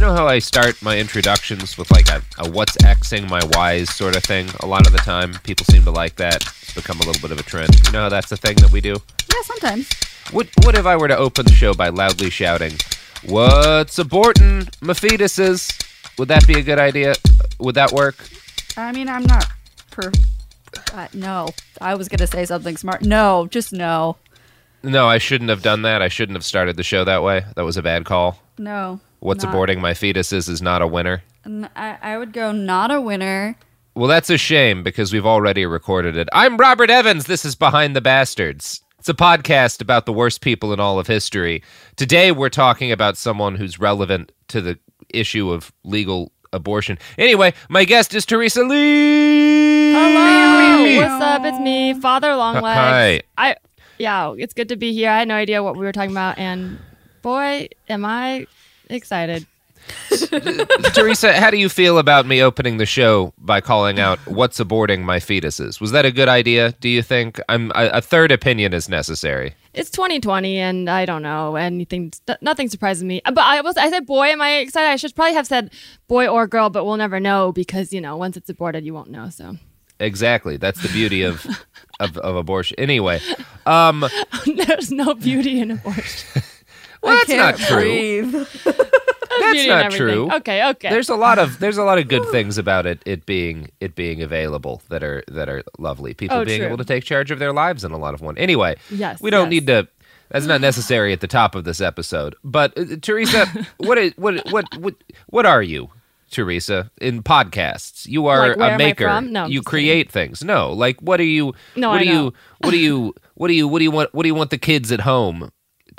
You know how I start my introductions with like a, a what's Xing my Y's sort of thing? A lot of the time, people seem to like that. It's become a little bit of a trend. You know how that's the thing that we do? Yeah, sometimes. What, what if I were to open the show by loudly shouting, What's aborting my fetuses? Would that be a good idea? Would that work? I mean, I'm not per. Uh, no, I was gonna say something smart. No, just no. No, I shouldn't have done that. I shouldn't have started the show that way. That was a bad call. No. What's not. aborting my fetuses is not a winner. N- I, I would go not a winner. Well, that's a shame because we've already recorded it. I'm Robert Evans. This is Behind the Bastards. It's a podcast about the worst people in all of history. Today, we're talking about someone who's relevant to the issue of legal abortion. Anyway, my guest is Teresa Lee. Hello. What's up? It's me, Father Longlegs. Hi. I yeah, it's good to be here. I had no idea what we were talking about, and boy, am I excited. Teresa, how do you feel about me opening the show by calling out "What's aborting my fetuses"? Was that a good idea? Do you think? I'm a, a third opinion is necessary. It's 2020, and I don't know anything. Nothing surprises me. But I was. I said, "Boy, am I excited?" I should probably have said "boy or girl," but we'll never know because you know once it's aborted, you won't know. So exactly, that's the beauty of of, of abortion. Anyway, um, there's no beauty in abortion. well, that's not true. That's not true. Okay, okay. There's a lot of there's a lot of good things about it it being it being available that are that are lovely. People Oh, being true. able to take charge of their lives in a lot of one. Anyway, Yes, we don't yes. need to. That's not necessary at the top of this episode. But uh, Teresa, what is what what what what are you? Teresa, in podcasts, you are Like, a maker. No, you create things. No, like what are you? No, what I do know. you? What do you? What do you? What do you want? What do you want the kids at home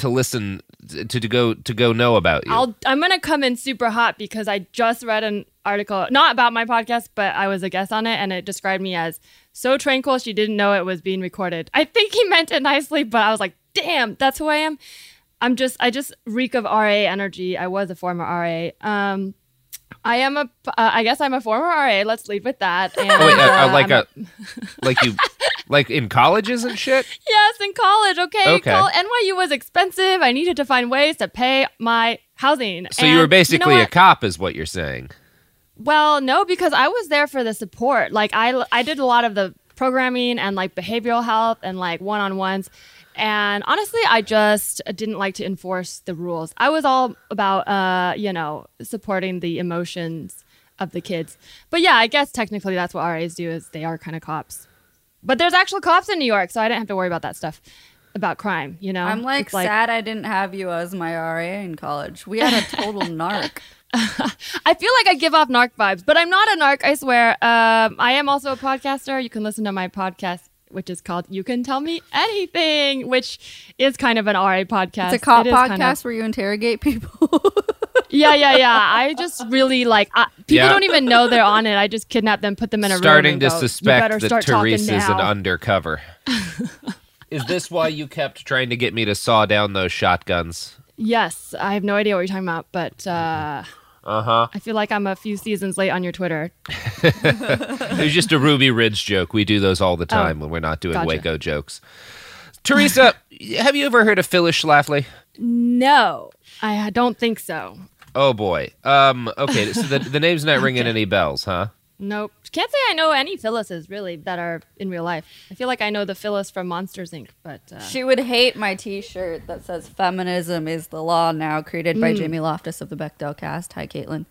to listen to, to go to go know about you? I'll, I'm gonna come in super hot because I just read an article, not about my podcast, but I was a guest on it, and it described me as so tranquil she didn't know it was being recorded. I think he meant it nicely, but I was like, damn, that's who I am. I'm just, I just reek of RA energy. I was a former RA. Um, I am a, uh, I guess I'm a former RA. Let's lead with that. And, Oh, wait, uh, uh, uh, like I'm a, like you, like in colleges and shit. Yes, in college. Okay. Okay. Col- NYU was expensive. I needed to find ways to pay my housing. So you were And basically know a cop, is what you're saying. Well, no, because I was there for the support. Like I, I did a lot of the programming and like behavioral health and like one-on-ones. And honestly, I just didn't like to enforce the rules. I was all about, uh, you know, supporting the emotions of the kids. But yeah, I guess technically that's what RAs do is they are kind of cops. But there's actual cops in New York, so I didn't have to worry about that stuff about crime. You know, I'm like, It's sad I didn't have you as my RA in college. We had a total narc. I feel like I give off narc vibes, but I'm not a narc. I swear. Um, I am also a podcaster. You can listen to my podcast, which is called "You Can Tell Me Anything," which is kind of an RA podcast. It's a cop It is podcast kind of- where you interrogate people. yeah, yeah, yeah. I just really like I, people Yeah. don't even know they're on it. I just kidnap them, put them in a room, Starting to go, "You suspect better that start talking Therese is an undercover. is this why you kept trying to get me to saw down those shotguns? Yes, I have no idea what you're talking about, but uh, Uh huh. I feel like I'm a few seasons late on your Twitter. It was just a Ruby Ridge joke. We do those all the time when we're not doing Oh, gotcha. Waco jokes. Teresa, have you ever heard of Phyllis Schlafly? No, I don't think so. Oh boy. Um. Okay. So the the name's not ringing any bells, huh? Nope. Can't say I know any Phyllises really that are in real life. I feel like I know the Phyllis from Monsters Inc., but uh, she would hate my T-shirt that says "Feminism is the law now," created by Mm. Jamie Loftus of the Bechdel Cast. Hi, Caitlin.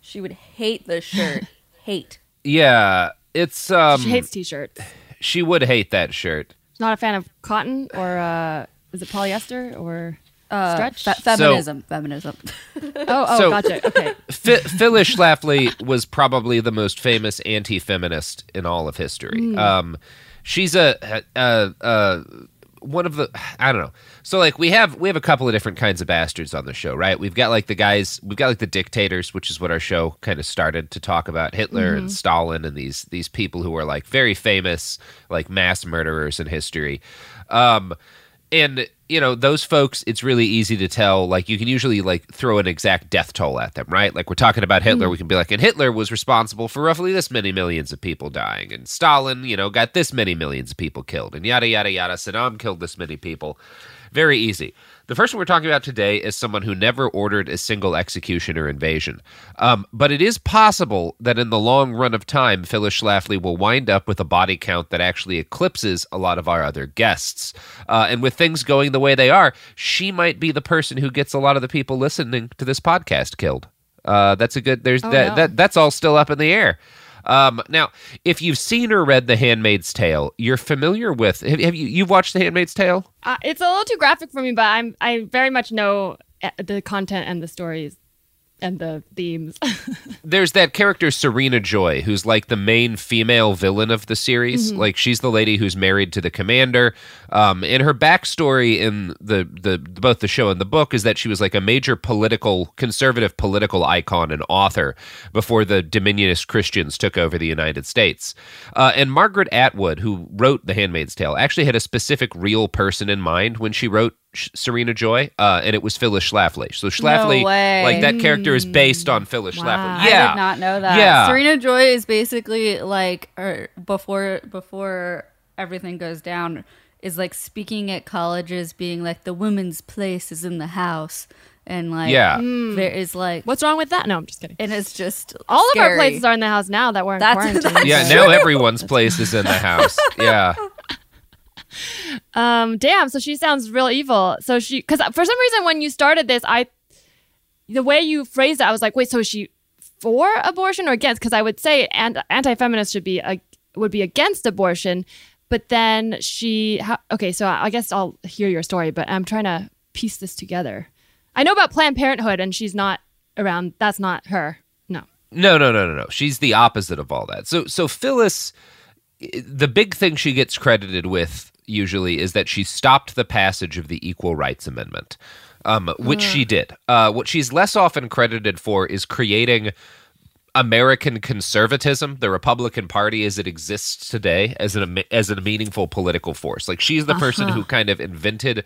She would hate this shirt. hate. Yeah. It's um. she hates t-shirts. she would hate that shirt. She's not a fan of cotton or uh, is it polyester or Uh, stretch? fe- feminism. feminism. oh, oh, So- gotcha. Okay. Phy- Phyllis Schlafly was probably the most famous anti-feminist in all of history. Mm. Um, she's a, a, a one of the I don't know. So like we have we have a couple of different kinds of bastards on the show, right? We've got like the guys, we've got like the dictators, which is what our show kind of started to talk about Hitler and Mhm. Stalin and these these people who are like very famous like mass murderers in history. Um and you know those folks it's really easy to tell like you can usually like throw an exact death toll at them right? Like we're talking about hitler. Mm. we can be like and hitler was responsible for roughly this many millions of people dying. And stalin you know got this many millions of people killed. And yada yada yada. Saddam killed this many people. Very easy the first one we're talking about today is someone who never ordered a single execution or invasion. Um, but it is possible that in the long run of time, Phyllis Schlafly will wind up with a body count that actually eclipses a lot of our other guests. Uh, and with things going the way they are, she might be the person who gets a lot of the people listening to this podcast killed. Uh, that's a good. There's Oh, that, no. that. That's all still up in the air. Um, now, if you've seen or read The Handmaid's Tale, you're familiar with. Have, have you you've watched The Handmaid's Tale? Uh, it's a little too graphic for me, but I'm I very much know uh, the content and the stories and the themes. there's that character Serena Joy, who's like the main female villain of the series. Mhm. Like she's the lady who's married to the commander. Um, and her backstory in the, the both the show and the book is that she was like a major political conservative political icon and author before the Dominionist Christians took over the United States. Uh, and Margaret Atwood, who wrote The Handmaid's Tale, actually had a specific real person in mind when she wrote. Serena Joy, uh, and it was Phyllis Schlafly. So Schlafly, way. like that character, is based on Phyllis Schlafly. Yeah, I did not know that. Yeah, Serena Joy is basically like or before before everything goes down is like speaking at colleges being like the women's place is in the house and like Yeah. there is like What's wrong with that? No, I'm just kidding. And it's just All of our scary. places are in the house now that we're in That's- quarantine. that's yeah. Now everyone's place is in the house. Yeah. Um, damn. So she sounds real evil. So she, because for some reason when you started this, I, the way you phrased it, I was like, wait, so is she for abortion or against? Because I would say and anti-feminist should be a, would be against abortion, but then she, how, okay, so I guess I'll hear your story, but I'm trying to piece this together. I know about Planned Parenthood, and she's not around. That's not her. No. No, no, no, no, no. She's the opposite of all that. So, so Phyllis, the big thing she gets credited with usually is that she stopped the passage of the Equal Rights Amendment, um, which Ugh. she did. Uh, what she's less often credited for is creating American conservatism, the Republican Party as it exists today, as an as a meaningful political force. Like she's the person Uh-huh. who kind of invented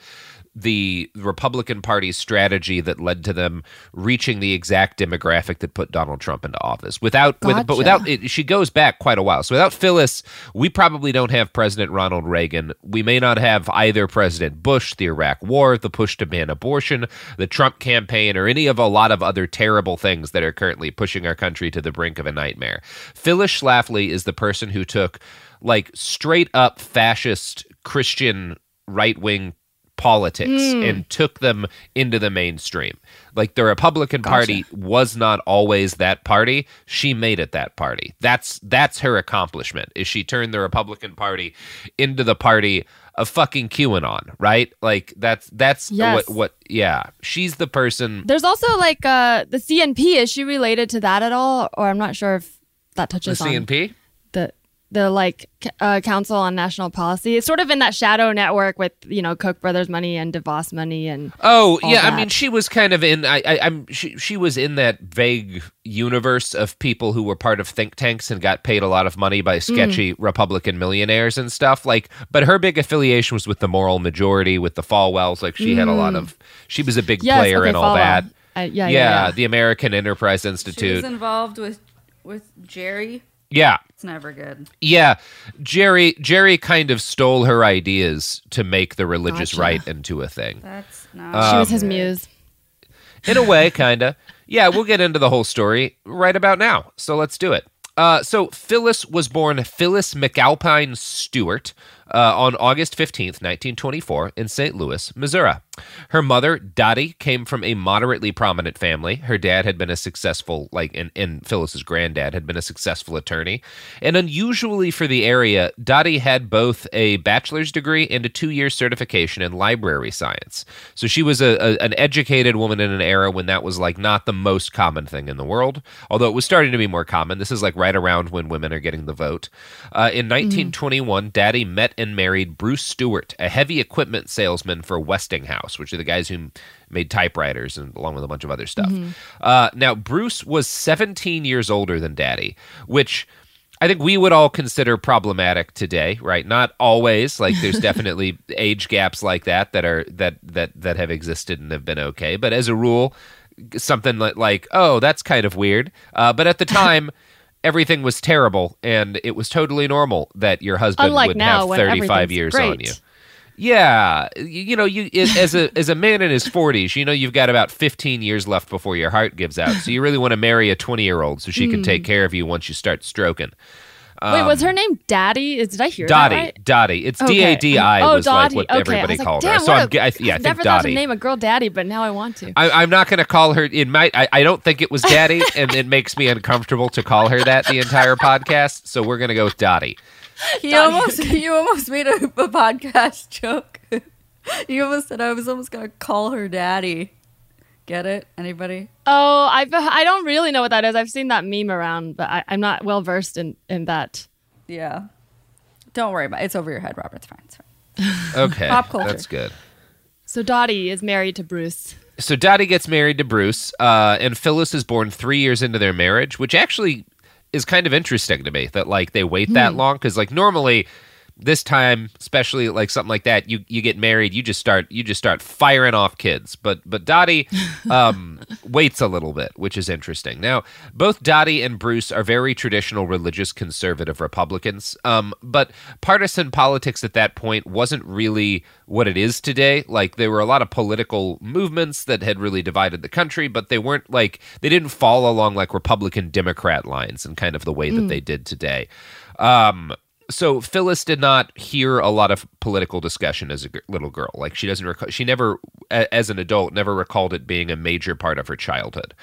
the Republican Party's strategy that led to them reaching the exact demographic that put Donald Trump into office. Without, with, but without it, she goes back quite a while. So without Phyllis, we probably don't have President Ronald Reagan. We may not have either President Bush, the Iraq War, the push to ban abortion, the Trump campaign, or any of a lot of other terrible things that are currently pushing our country to the brink of a nightmare. Phyllis Schlafly is the person who took like straight up fascist Christian right wing politics Mm. and took them into the mainstream. Like the Republican Party was not always that party. She made it that party. That's that's her accomplishment. Is she turned the Republican Party into the party of fucking QAnon, right? Like that's that's Yes. what what yeah. She's the person There's also like uh, the CNP. Is she related to that at all? Or I'm not sure if that the touches on CNP? The the like uh, Council on National Policy. It's sort of in that shadow network with you know Koch brothers money and DeVos money and Oh all yeah, I mean she was kind of in. I, I, I'm she she was in that vague universe of people who were part of think tanks and got paid a lot of money by Mm. sketchy Republican millionaires and stuff. Like, but her big affiliation was with the moral majority, with the Falwells. Like she had a lot of. She was a big Mm. Yes, player okay, in all that. Uh, yeah, yeah, yeah. the American Enterprise Institute. She Institute. was involved with with Jerry. Yeah, It's never good. yeah. Jerry Jerry kind of stole her ideas to make the religious Gotcha. right into a thing. That's no. Um, she was his muse. In a way, kinda. Yeah, we'll get into the whole story right about now. So let's do it. Uh, so Phyllis was born Phyllis McAlpine Stewart uh, on August 15th, 1924, in St. Louis, Missouri. Her mother, Dottie, came from a moderately prominent family. Her dad had been a successful, like, and, and Phyllis's granddad had been a successful attorney. And unusually for the area, Dottie had both a bachelor's degree and a two year certification in library science. So she was a, a, an educated woman in an era when that was, like, not the most common thing in the world, although it was starting to be more common. This is, like, right around when women are getting the vote. Uh, in 1921, Daddy met and married Bruce Stewart, a heavy equipment salesman for Westinghouse, which are the guys who made typewriters and along with a bunch of other stuff. Uh, now, Bruce was 17 years older than Daddy, which I think we would all consider problematic today, right? Not always. Like, there's definitely age gaps like that that are that that that have existed and have been okay. But as a rule, something like, like oh, that's kind of weird. Uh, but at the time. Everything was terrible, and it was totally normal that your husband Unlike would now, have 35 everything's years on you. Yeah, you, know, you it- as a as a man in his 40s, you know you've got about 15 years left before your heart gives out. So you really want to marry a 20-year-old so she can Hmm. take care of you once you start stroking. Wait, was her name Daddy? Is, did I hear Um, Dottie, that right? Dottie. It's. D A D I Oh, was like what Okay. Everybody like, called her. So I'm, a- g- I, yeah, I think never thought Dottie. to name a girl Daddy, but now I want to. I, I'm not going to call her. It might. I, I don't think it was Daddy, and it makes me uncomfortable to call her that the entire podcast. So we're going to go with Dottie. He almost you almost made a, a podcast joke. you almost said I was almost gonna call her daddy. Get it? Anybody? Oh, I I don't really know what that is. I've seen that meme around, but I, I'm not well versed in in that. Yeah. Don't worry about it. It's over your head, Robert. It's fine. It's fine. Okay, Pop culture. that's good. So Dottie is married to Bruce. So Dottie gets married to Bruce, uh, and Phyllis is born three years into their marriage, which actually is kind of interesting to me that like they wait that hmm. long because like normally this time, especially like something like that, you you get married, you just start you just start firing off kids. But but Dottie um, waits a little bit, which is interesting. Now both Dottie and Bruce are very traditional religious conservative Republicans, um, but partisan politics at that point wasn't really what it is today. Like there were a lot of political movements that had really divided the country, but they weren't like they didn't fall along like Republican Democrat lines in kind of the way that they did today. Um, so Phyllis did not hear a lot of political discussion as a g- little girl. Like she doesn't recall, she never, a- as an adult, never recalled it being a major part of her childhood.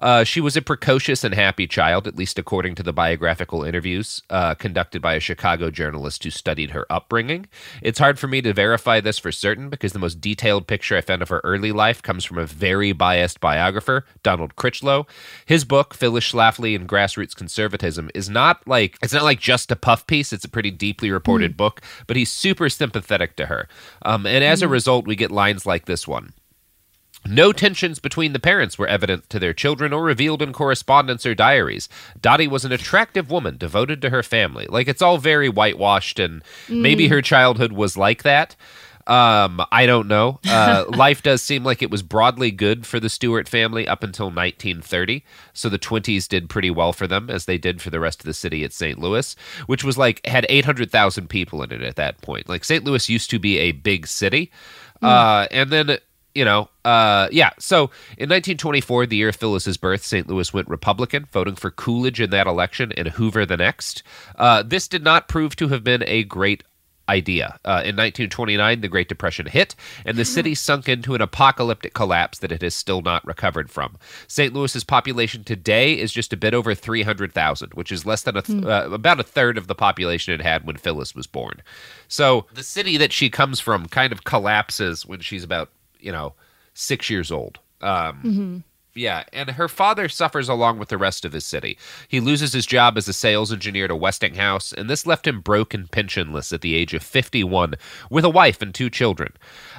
Uh, she was a precocious and happy child, at least according to the biographical interviews uh, conducted by a Chicago journalist who studied her upbringing. It's hard for me to verify this for certain because the most detailed picture I found of her early life comes from a very biased biographer, Donald Critchlow. His book, Phyllis Schlafly and Grassroots Conservatism, is not like it's not like just a puff piece. It's pretty deeply reported mm. book, but he's super sympathetic to her. Um, and as a mm. result, we get lines like this one. No tensions between the parents were evident to their children or revealed in correspondence or diaries. Dottie was an attractive woman devoted to her family. Like it's all very whitewashed, and maybe mm. her childhood was like that. Um, I don't know. Uh, life does seem like it was broadly good for the Stewart family up until 1930. So the 20s did pretty well for them, as they did for the rest of the city at St. Louis, which was like had 800,000 people in it at that point. Like St. Louis used to be a big city. Uh, and then you know, uh, yeah. So in 1924, the year of Phyllis's birth, St. Louis went Republican, voting for Coolidge in that election and Hoover the next. Uh, this did not prove to have been a great idea. Uh, in 1929, the Great Depression hit, and the city sunk into an apocalyptic collapse that it has still not recovered from. St. Louis's population today is just a bit over 300,000, which is less than a th- uh, about a third of the population it had when Phyllis was born. So the city that she comes from kind of collapses when she's about, you know, six years old. Um, yeah, and her father suffers along with the rest of his city. He loses his job as a sales engineer to Westinghouse, and this left him broke and pensionless at the age of 51 with a wife and two children.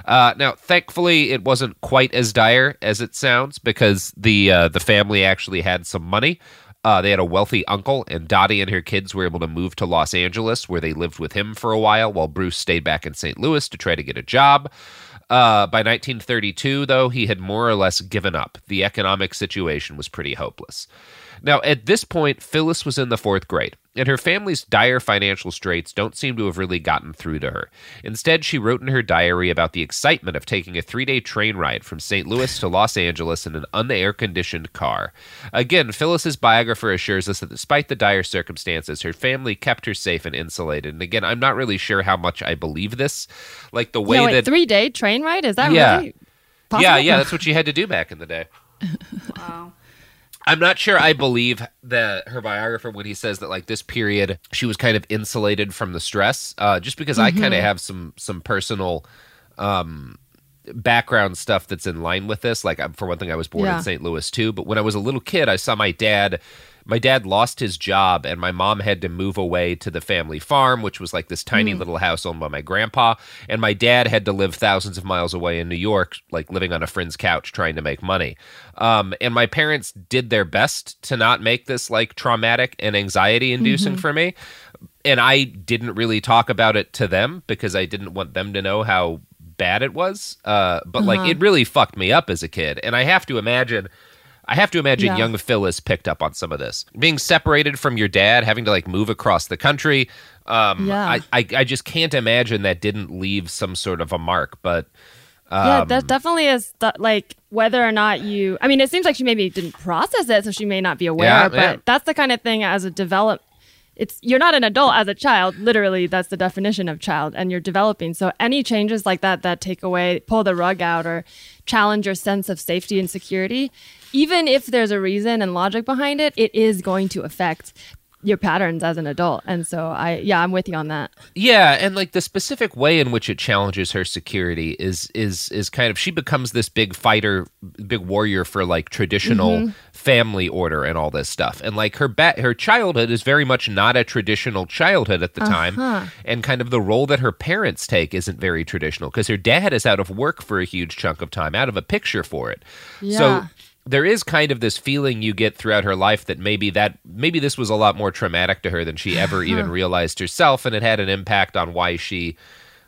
Uh, now, thankfully, it wasn't quite as dire as it sounds because the uh, the family actually had some money. Uh, they had a wealthy uncle, and Dottie and her kids were able to move to Los Angeles, where they lived with him for a while, while Bruce stayed back in St. Louis to try to get a job. Uh, by 1932, though, he had more or less given up. The economic situation was pretty hopeless. Now, at this point, Phyllis was in the fourth grade, and her family's dire financial straits don't seem to have really gotten through to her. Instead, she wrote in her diary about the excitement of taking a three day train ride from St. Louis to Los Angeles in an unair conditioned car. Again, Phyllis's biographer assures us that despite the dire circumstances, her family kept her safe and insulated. And again, I'm not really sure how much I believe this. Like the way no, wait, that. three day train ride is that Yeah. really? Possible? yeah, yeah, that's what she had to do back in the day. Wow. I'm not sure I believe that her biographer when he says that like this period she was kind of insulated from the stress, uh, just because I kind of have some some personal um, background stuff that's in line with this. Like I'm- for one thing, I was born Yeah. in St. Louis too, but when I was a little kid, I saw my dad. My dad lost his job, and my mom had to move away to the family farm, which was like this tiny little house owned by my grandpa. And my dad had to live thousands of miles away in New York, like living on a friend's couch trying to make money. Um, and my parents did their best to not make this like traumatic and anxiety inducing for me. And I didn't really talk about it to them because I didn't want them to know how bad it was. Uh, but like it really fucked me up as a kid. And I have to imagine. I have to imagine Yeah. young Phyllis picked up on some of this. Being separated from your dad, having to like move across the country. Um, Yeah. I, I, I just can't imagine that didn't leave some sort of a mark. But yeah, um, that definitely is th- like whether or not you. I mean, it seems like she maybe didn't process it, so she may not be aware. Yeah, but yeah. that's the kind of thing as a develop. It's you're not an adult as a child. Literally, that's the definition of child, and you're developing. So any changes like that that take away, pull the rug out, or challenge your sense of safety and security, even if there's a reason and logic behind it, it is going to affect your patterns as an adult. And so I, yeah, I'm with you on that. Yeah, and like the specific way in which it challenges her security is is is kind of she becomes this big fighter, big warrior for like traditional mm-hmm. Family order and all this stuff. And like her ba- her childhood is very much not a traditional childhood at the uh-huh. time, and kind of the role that her parents take isn't very traditional because her dad is out of work for a huge chunk of time, out of a picture for it. Yeah. So there is kind of this feeling you get throughout her life that maybe that maybe this was a lot more traumatic to her than she ever even uh-huh. realized herself and it had an impact on why she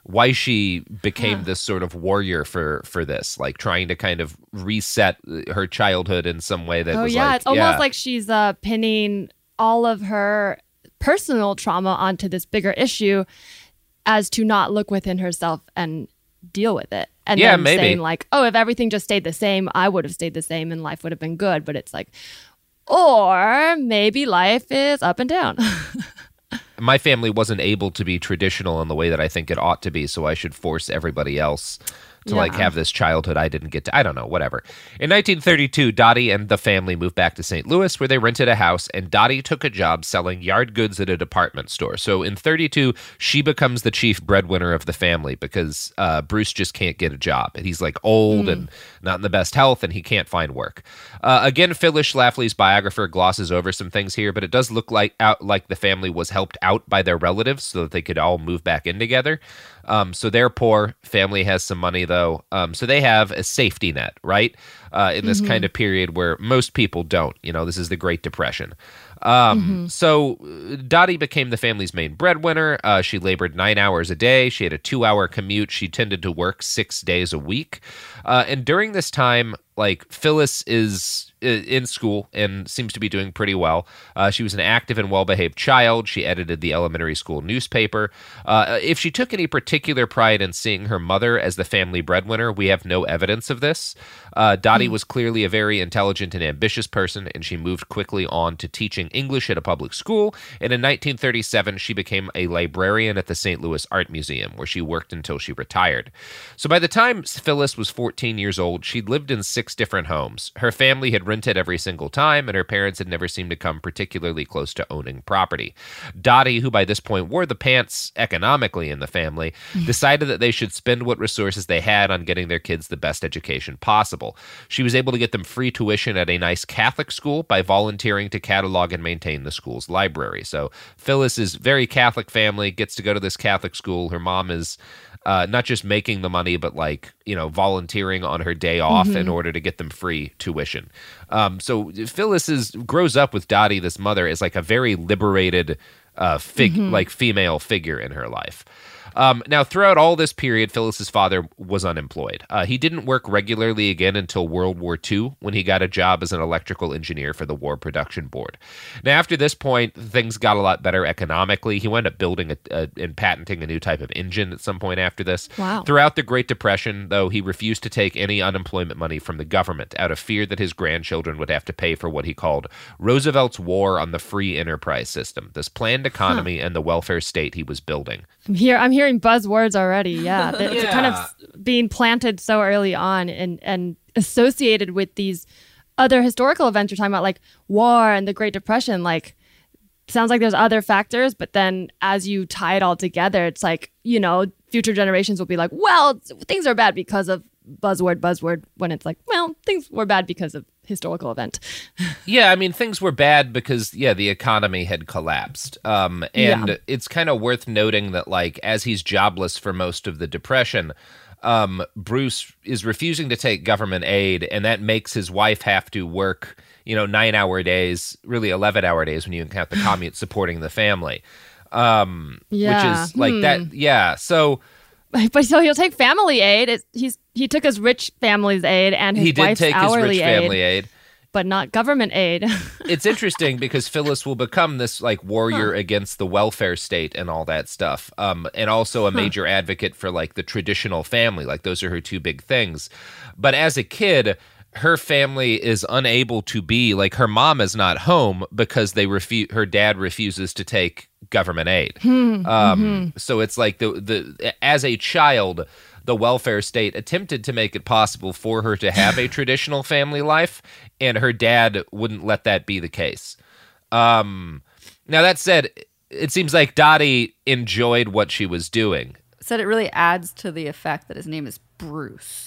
why she became this sort of warrior for for this like trying to kind of reset her childhood in some way that oh was yeah like it's almost yeah. like she's uh pinning all of her personal trauma onto this bigger issue as to not look within herself and deal with it and Yeah, then maybe. saying like oh if everything just stayed the same i would have stayed the same and life would have been good but it's like or maybe life is up and down my family wasn't able to be traditional in the way that I think it ought to be, so I should force everybody else to like have this childhood I didn't get to. I don't know, whatever. In 1932, Dottie and the family moved back to St. Louis where they rented a house and Dottie took a job selling yard goods at a department store. So in 32, she becomes the chief breadwinner of the family because uh, Bruce just can't get a job. And he's like old and not in the best health and he can't find work. Uh, again, Phyllis Schlafly's biographer glosses over some things here, but it does look like out like the family was helped out by their relatives so that they could all move back in together. Um, so they're poor. Family has some money though, um, so they have a safety net, right? Uh, in this kind of period where most people don't. You know, this is the Great Depression. Um, So uh, Dottie became the family's main breadwinner. Uh, she labored nine hours a day. She had a two-hour commute. She tended to work six days a week, uh, and during this time, like Phyllis is in school and seems to be doing pretty well. Uh, she was an active and well behaved child. She edited the elementary school newspaper. Uh, if she took any particular pride in seeing her mother as the family breadwinner, we have no evidence of this. Uh, Dottie mm. was clearly a very intelligent and ambitious person, and she moved quickly on to teaching English at a public school. And in 1937, she became a librarian at the St. Louis Art Museum, where she worked until she retired. So by the time Phyllis was 14 years old, she'd lived in six different homes. Her family had rented every single time, and her parents had never seemed to come particularly close to owning property. Dottie, who by this point wore the pants economically in the family, decided that they should spend what resources they had on getting their kids the best education possible. She was able to get them free tuition at a nice Catholic school by volunteering to catalog and maintain the school's library. So Phyllis is very Catholic family, gets to go to this Catholic school. Her mom is uh, not just making the money, but like you know volunteering on her day off mm-hmm. in order to get them free tuition. Um, so Phyllis is grows up with Dottie, this mother, as like a very liberated uh, fig mm-hmm. like female figure in her life. Um, now, throughout all this period, Phyllis's father was unemployed. Uh, he didn't work regularly again until World War II, when he got a job as an electrical engineer for the War Production Board. Now, after this point, things got a lot better economically. He wound up building a, a, and patenting a new type of engine at some point after this. Wow. Throughout the Great Depression, though, he refused to take any unemployment money from the government out of fear that his grandchildren would have to pay for what he called Roosevelt's war on the free enterprise system, this planned economy huh. and the welfare state he was building. I'm here. I'm hearing buzzwords already. Yeah, it's yeah. kind of being planted so early on and and associated with these other historical events you're talking about, like war and the Great Depression. Like, sounds like there's other factors, but then as you tie it all together, it's like you know, future generations will be like, well, things are bad because of buzzword, buzzword. When it's like, well, things were bad because of historical event. yeah, I mean things were bad because yeah, the economy had collapsed. Um and yeah. it's kind of worth noting that like as he's jobless for most of the depression, um Bruce is refusing to take government aid and that makes his wife have to work, you know, 9-hour days, really 11-hour days when you count the commute supporting the family. Um yeah. which is like hmm. that yeah, so but so he'll take family aid. It's, he's he took his rich family's aid and his he did wife's take hourly his rich family aid, but not government aid. it's interesting because Phyllis will become this like warrior huh. against the welfare state and all that stuff, um, and also a major huh. advocate for like the traditional family. Like those are her two big things. But as a kid, her family is unable to be like her mom is not home because they refuse her dad refuses to take government aid. Hmm, um, mm-hmm. so it's like the the as a child the welfare state attempted to make it possible for her to have a traditional family life and her dad wouldn't let that be the case. Um, now that said it seems like dottie enjoyed what she was doing. Said it really adds to the effect that his name is bruce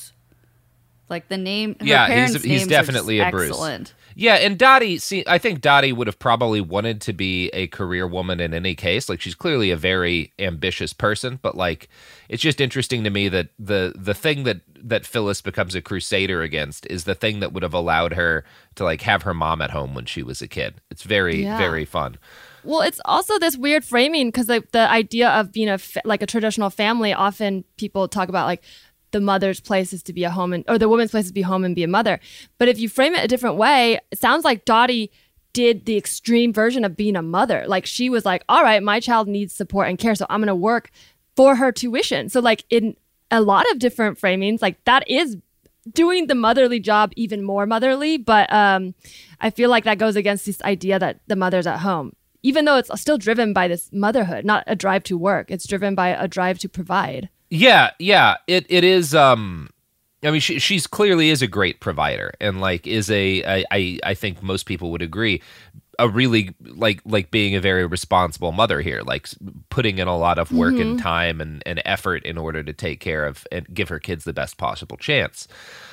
like the name, yeah, he's he's definitely a excellent. Bruce. Yeah, and Dottie, see, I think Dottie would have probably wanted to be a career woman in any case. Like she's clearly a very ambitious person, but like it's just interesting to me that the the thing that that Phyllis becomes a crusader against is the thing that would have allowed her to like have her mom at home when she was a kid. It's very yeah. very fun. Well, it's also this weird framing because like the idea of being a fa- like a traditional family. Often people talk about like the mother's place is to be a home and or the woman's place is to be home and be a mother. But if you frame it a different way, it sounds like Dottie did the extreme version of being a mother. Like she was like, all right, my child needs support and care, so I'm gonna work for her tuition. So like in a lot of different framings, like that is doing the motherly job even more motherly. But um, I feel like that goes against this idea that the mother's at home. Even though it's still driven by this motherhood, not a drive to work. It's driven by a drive to provide. Yeah, yeah. It it is. Um, I mean, she she's clearly is a great provider, and like is a I I, I think most people would agree a really like like being a very responsible mother here like putting in a lot of work mm-hmm. and time and, and effort in order to take care of and give her kids the best possible chance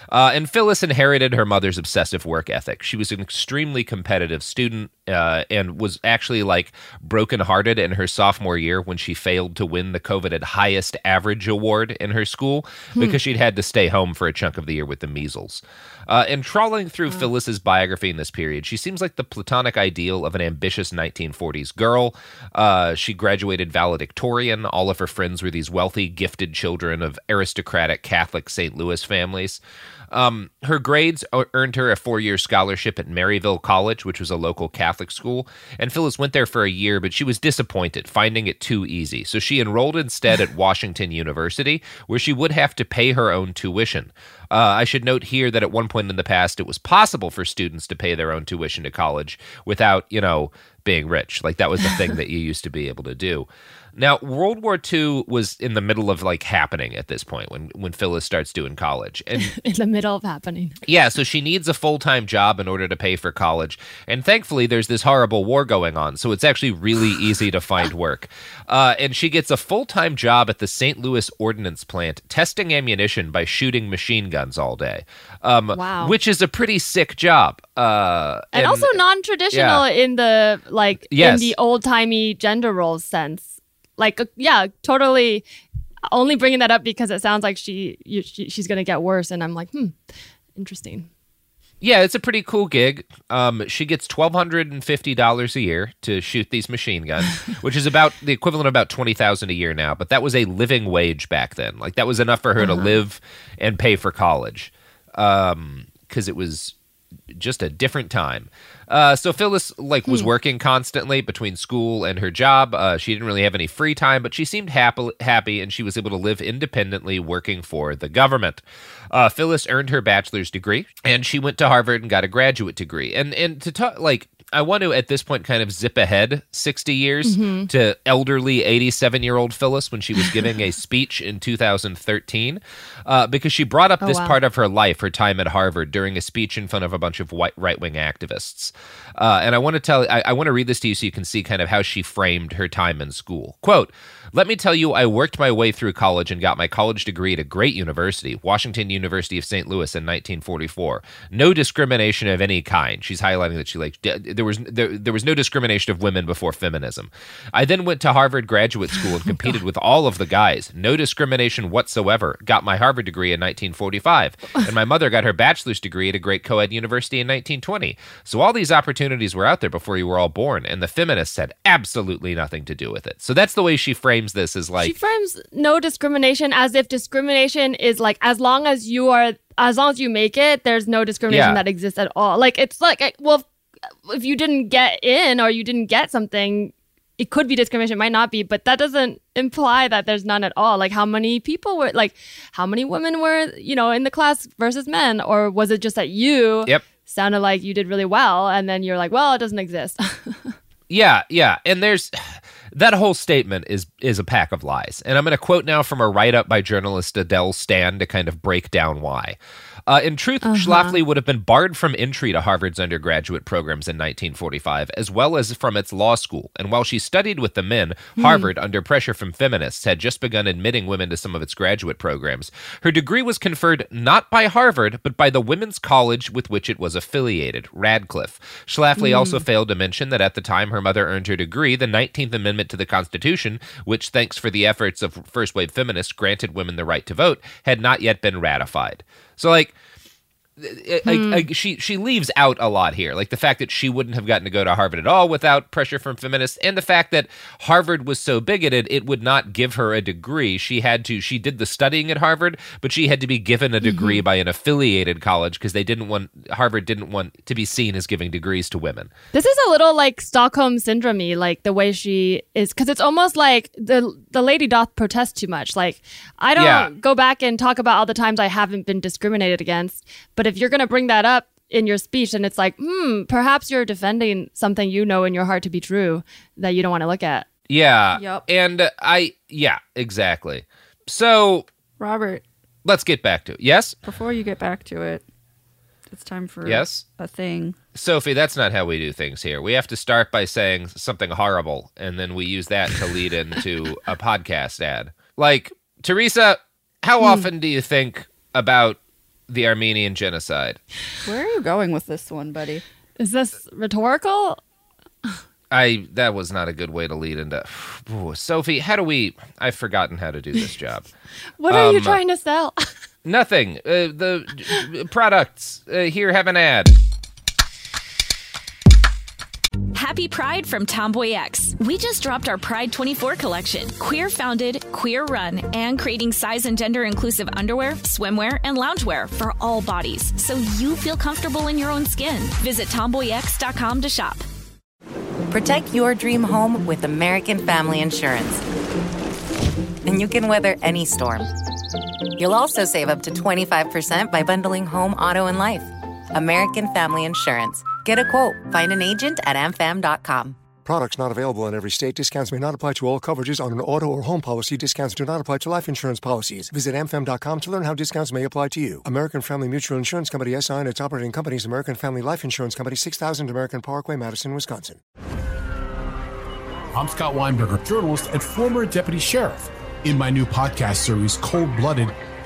uh, and Phyllis inherited her mother's obsessive work ethic. She was an extremely competitive student uh, and was actually like brokenhearted in her sophomore year when she failed to win the coveted highest average award in her school hmm. because she'd had to stay home for a chunk of the year with the measles. Uh, and trawling through oh. Phyllis's biography in this period, she seems like the platonic ideal of an ambitious 1940s girl. Uh, she graduated valedictorian. All of her friends were these wealthy, gifted children of aristocratic Catholic St. Louis families. Um, her grades earned her a four year scholarship at Maryville College, which was a local Catholic school. And Phyllis went there for a year, but she was disappointed, finding it too easy. So she enrolled instead at Washington University, where she would have to pay her own tuition. Uh, I should note here that at one point in the past, it was possible for students to pay their own tuition to college without, you know, being rich. Like that was the thing that you used to be able to do. Now, World War II was in the middle of like happening at this point when when Phyllis starts doing college. And in the middle of happening. yeah, so she needs a full-time job in order to pay for college. And thankfully there's this horrible war going on, so it's actually really easy to find work. Uh, and she gets a full-time job at the St. Louis Ordnance Plant testing ammunition by shooting machine guns all day. Um, Wow. which is a pretty sick job. Uh, And, also non-traditional yeah. in the like Yes. in the old-timey gender roles sense. Like uh, yeah, totally only bringing that up because it sounds like she, you, she she's going to get worse and I'm like, "Hmm, interesting." Yeah, it's a pretty cool gig. Um, she gets twelve hundred and fifty dollars a year to shoot these machine guns, which is about the equivalent of about twenty thousand a year now. But that was a living wage back then. Like that was enough for her to Uh-huh. live and pay for college, because it was just a different time. Uh, so Phyllis like was working constantly between school and her job. Uh, she didn't really have any free time, but she seemed happy, happy, and she was able to live independently, working for the government. Uh, Phyllis earned her bachelor's degree, and she went to Harvard and got a graduate degree. And and to talk like. I want to at this point kind of zip ahead 60 years to elderly 87 year old Phyllis when she was giving a speech in 2013 uh, because she brought up Oh, this wow. part of her life, her time at Harvard, during a speech in front of a bunch of white right wing activists. Uh, and I want to tell, I, I want to read this to you so you can see kind of how she framed her time in school. Quote, let me tell you, I worked my way through college and got my college degree at a great university, Washington University of St. Louis in 1944. No discrimination of any kind. She's highlighting that she like there was there, there was no discrimination of women before feminism. I then went to Harvard Graduate School and competed with all of the guys. No discrimination whatsoever. Got my Harvard degree in 1945, and my mother got her bachelor's degree at a great co-ed university in 1920. So all these opportunities were out there before you were all born, and the feminists had absolutely nothing to do with it. So that's the way she frames this as like she frames no discrimination as if discrimination is like as long as you are as long as you make it there's no discrimination Yeah. that exists at all like it's like well if you didn't get in or you didn't get something it could be discrimination it might not be but that doesn't imply that there's none at all like how many people were like how many women were you know in the class versus men or was it just that you Yep. Sounded like you did really well and then you're like well it doesn't exist Yeah, yeah, and there's that whole statement is is a pack of lies, and I'm going to quote now from a write up by journalist Adele Stan to kind of break down why. Uh, in truth, uh-huh. Schlafly would have been barred from entry to Harvard's undergraduate programs in 1945, as well as from its law school. And while she studied with the men, hmm. Harvard, under pressure from feminists, had just begun admitting women to some of its graduate programs. Her degree was conferred not by Harvard, but by the women's college with which it was affiliated, Radcliffe. Schlafly hmm. also failed to mention that at the time her mother earned her degree, the 19th Amendment to the Constitution, which, thanks for the efforts of first wave feminists, granted women the right to vote, had not yet been ratified. So, like, I- hmm. I- she she leaves out a lot here, like the fact that she wouldn't have gotten to go to Harvard at all without pressure from feminists, and the fact that Harvard was so bigoted it would not give her a degree. She had to she did the studying at Harvard, but she had to be given a degree mm-hmm. by an affiliated college because they didn't want Harvard didn't want to be seen as giving degrees to women. This is a little like Stockholm syndrome like the way she is because it's almost like the the lady doth protest too much. Like I don't Yeah. go back and talk about all the times I haven't been discriminated against, but if you're gonna bring that up in your speech, and it's like, hmm, perhaps you're defending something you know in your heart to be true that you don't want to look at. Yeah, Yup. and uh, I yeah exactly. So Robert, let's get back to it. Yes, before you get back to it, it's time for Yes? a thing. Sophie, that's not how we do things here. We have to start by saying something horrible, and then we use that to lead into a podcast ad. Like, Teresa, how often do you think about the Armenian genocide? Where are you going with this one, buddy? Is this rhetorical? I that was not a good way to lead into Ooh, Sophie. How do we? I've forgotten how to do this job. What are you Um, trying to sell? Nothing. Uh, the uh, products uh, here have an ad. Happy Pride from Tomboy X. We just dropped our Pride 24 collection. Queer founded, queer run, and creating size and gender inclusive underwear, swimwear, and loungewear for all bodies so you feel comfortable in your own skin. Visit tomboyx.com to shop. Protect your dream home with American Family Insurance. And you can weather any storm. You'll also save up to 25% by bundling home, auto, and life. American Family Insurance. Get a quote. Find an agent at amfam.com. Products not available in every state. Discounts may not apply to all coverages on an auto or home policy. Discounts do not apply to life insurance policies. Visit amfam.com to learn how discounts may apply to you. American Family Mutual Insurance Company SI and its operating companies American Family Life Insurance Company 6000 American Parkway, Madison, Wisconsin. I'm Scott Weinberger, journalist and former deputy sheriff. In my new podcast series, Cold Blooded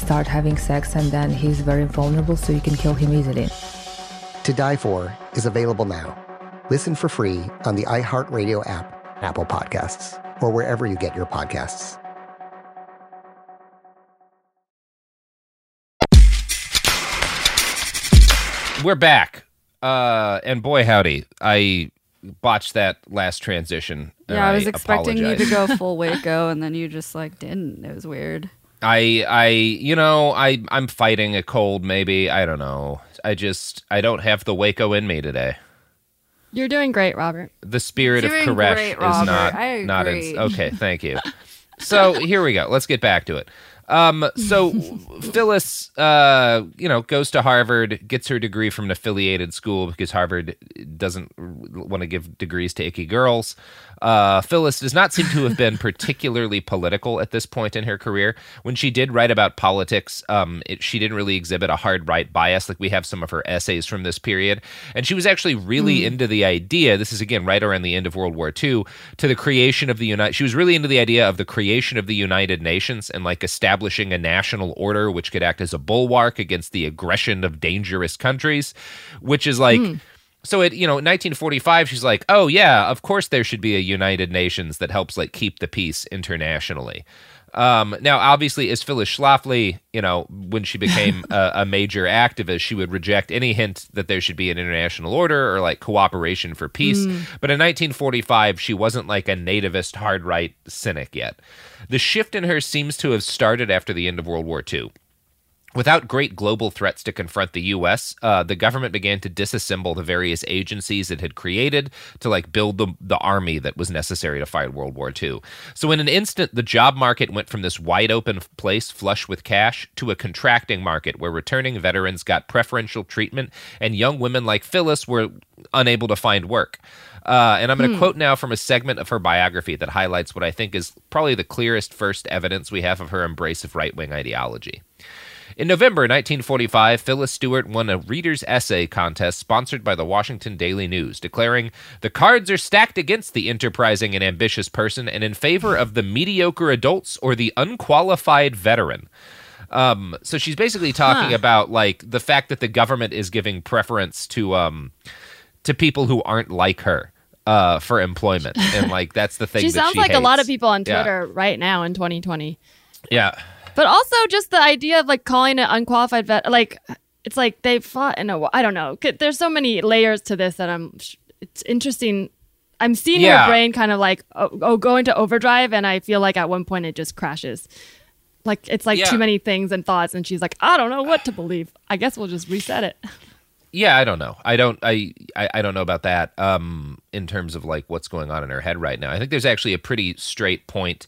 start having sex, and then he's very vulnerable, so you can kill him easily. To Die For is available now. Listen for free on the iHeartRadio app, Apple Podcasts, or wherever you get your podcasts. We're back. Uh, and boy, howdy, I botched that last transition. Yeah, I was expecting you to go full Waco, and then you just like didn't. It was weird. I, I, you know, I, I'm fighting a cold. Maybe I don't know. I just, I don't have the Waco in me today. You're doing great, Robert. The spirit Doing of Koresh great, is not, I not in. Okay, thank you. So here we go. Let's get back to it. Um, so Phyllis, uh, you know, goes to Harvard, gets her degree from an affiliated school because Harvard doesn't want to give degrees to icky girls. Uh, Phyllis does not seem to have been particularly political at this point in her career. When she did write about politics, um, it, she didn't really exhibit a hard right bias like we have some of her essays from this period. And she was actually really Mm. into the idea. This is again right around the end of World War II to the creation of the United. She was really into the idea of the creation of the United Nations and like establishing a national order which could act as a bulwark against the aggression of dangerous countries, which is like. Mm. So it, you know, in 1945, she's like, "Oh yeah, of course there should be a United Nations that helps like keep the peace internationally." Um, now, obviously, as Phyllis Schlafly, you know, when she became a, a major activist, she would reject any hint that there should be an international order or like cooperation for peace. Mm. But in 1945, she wasn't like a nativist hard right cynic yet. The shift in her seems to have started after the end of World War II. Without great global threats to confront the U.S., uh, the government began to disassemble the various agencies it had created to like build the, the army that was necessary to fight World War II. So, in an instant, the job market went from this wide open place, flush with cash, to a contracting market where returning veterans got preferential treatment and young women like Phyllis were unable to find work. Uh, and I'm going to Hmm. quote now from a segment of her biography that highlights what I think is probably the clearest first evidence we have of her embrace of right wing ideology. In November 1945, Phyllis Stewart won a reader's essay contest sponsored by the Washington Daily News, declaring, The cards are stacked against the enterprising and ambitious person and in favor of the mediocre adults or the unqualified veteran. Um, so she's basically talking Huh. about like the fact that the government is giving preference to um to people who aren't like her uh for employment and like that's the thing she that sounds she like a lot of people on Yeah. Twitter right now in 2020. Yeah. But also just the idea of like calling it unqualified vet, like it's like they fought in a. I don't know. There's so many layers to this that I'm. It's interesting. I'm seeing Yeah. her brain kind of like oh, oh go into overdrive, and I feel like at one point it just crashes. Like it's like Yeah. too many things and thoughts, and she's like, I don't know what to believe. I guess we'll just reset it. Yeah, I don't know. I don't I, I I don't know about that um in terms of like what's going on in her head right now. I think there's actually a pretty straight point.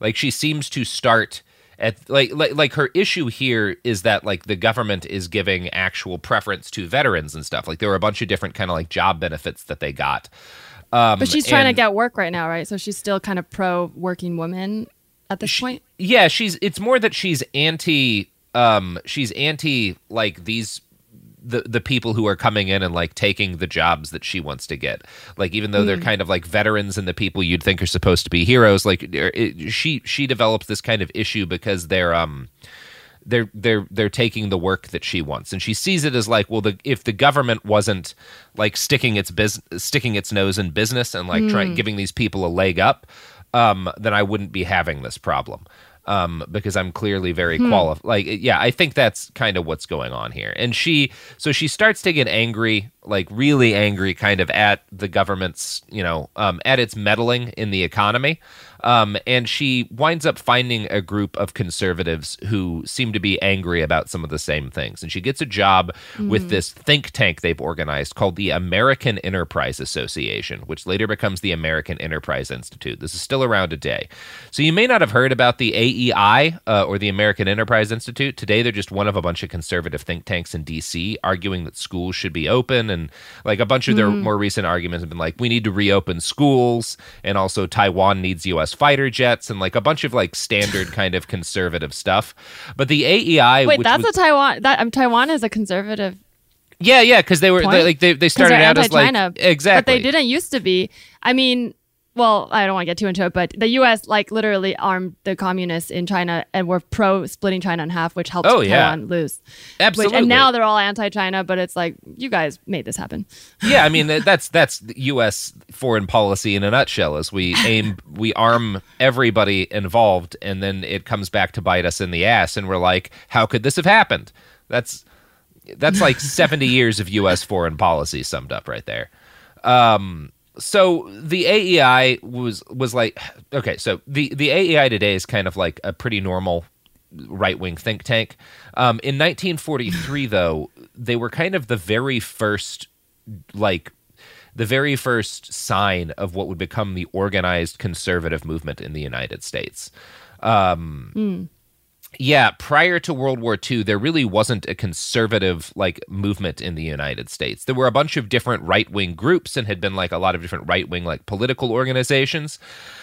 Like she seems to start at like like like her issue here is that like the government is giving actual preference to veterans and stuff. Like there were a bunch of different kind of like job benefits that they got. Um but she's trying to get work right now, right? So she's still kind of pro working woman at this point. yeah she's it's more that she's anti um she's anti like these the the people who are coming in and like taking the jobs that she wants to get like even though they're Mm. kind of like veterans and the people you'd think are supposed to be heroes like it, she she develops this kind of issue because they're um they're they're they're taking the work that she wants and she sees it as like well the if the government wasn't like sticking its business sticking its nose in business and like trying Mm. giving these people a leg up um then I wouldn't be having this problem um because I'm clearly very Hmm. qualified like yeah I think that's kind of what's going on here and she so she starts to get angry like really angry kind of at the government's you know um at its meddling in the economy um, and she winds up finding a group of conservatives who seem to be angry about some of the same things. And she gets a job with Mm. this think tank they've organized called the American Enterprise Association, which later becomes the American Enterprise Institute. This is still around today. So you may not have heard about the AEI uh, or the American Enterprise Institute. Today, they're just one of a bunch of conservative think tanks in D.C. arguing that schools should be open. And like a bunch of their Mm. more recent arguments have been like, we need to reopen schools. And also, Taiwan needs U.S. fighter jets and like a bunch of like standard kind of conservative stuff. But the AEI, Wait, that's was, a Taiwan. That um, Taiwan is a conservative yeah, yeah, because they were they, like they they started out as like exactly. but they didn't used to be. I mean, well, I don't want to get too into it, but the U.S. like literally armed the communists in China and were pro splitting China in half, which helped Oh, yeah. Taiwan lose. Which, Absolutely. and now they're all anti-China, but it's like you guys made this happen. yeah, I mean that's that's U.S. foreign policy in a nutshell. Is we aim we arm everybody involved, and then it comes back to bite us in the ass, and we're like, how could this have happened? That's that's like seventy years of U.S. foreign policy summed up right there. Um, so the AEI was was like okay, so the the AEI today is kind of like a pretty normal right wing think tank. Um, in 1943, though, they were kind of the very first like the very first sign of what would become the organized conservative movement in the United States. Um, Hmm. Yeah, prior to World War II, there really wasn't a conservative like movement in the United States. There were a bunch of different right wing groups and had been like a lot of different right wing like political organizations.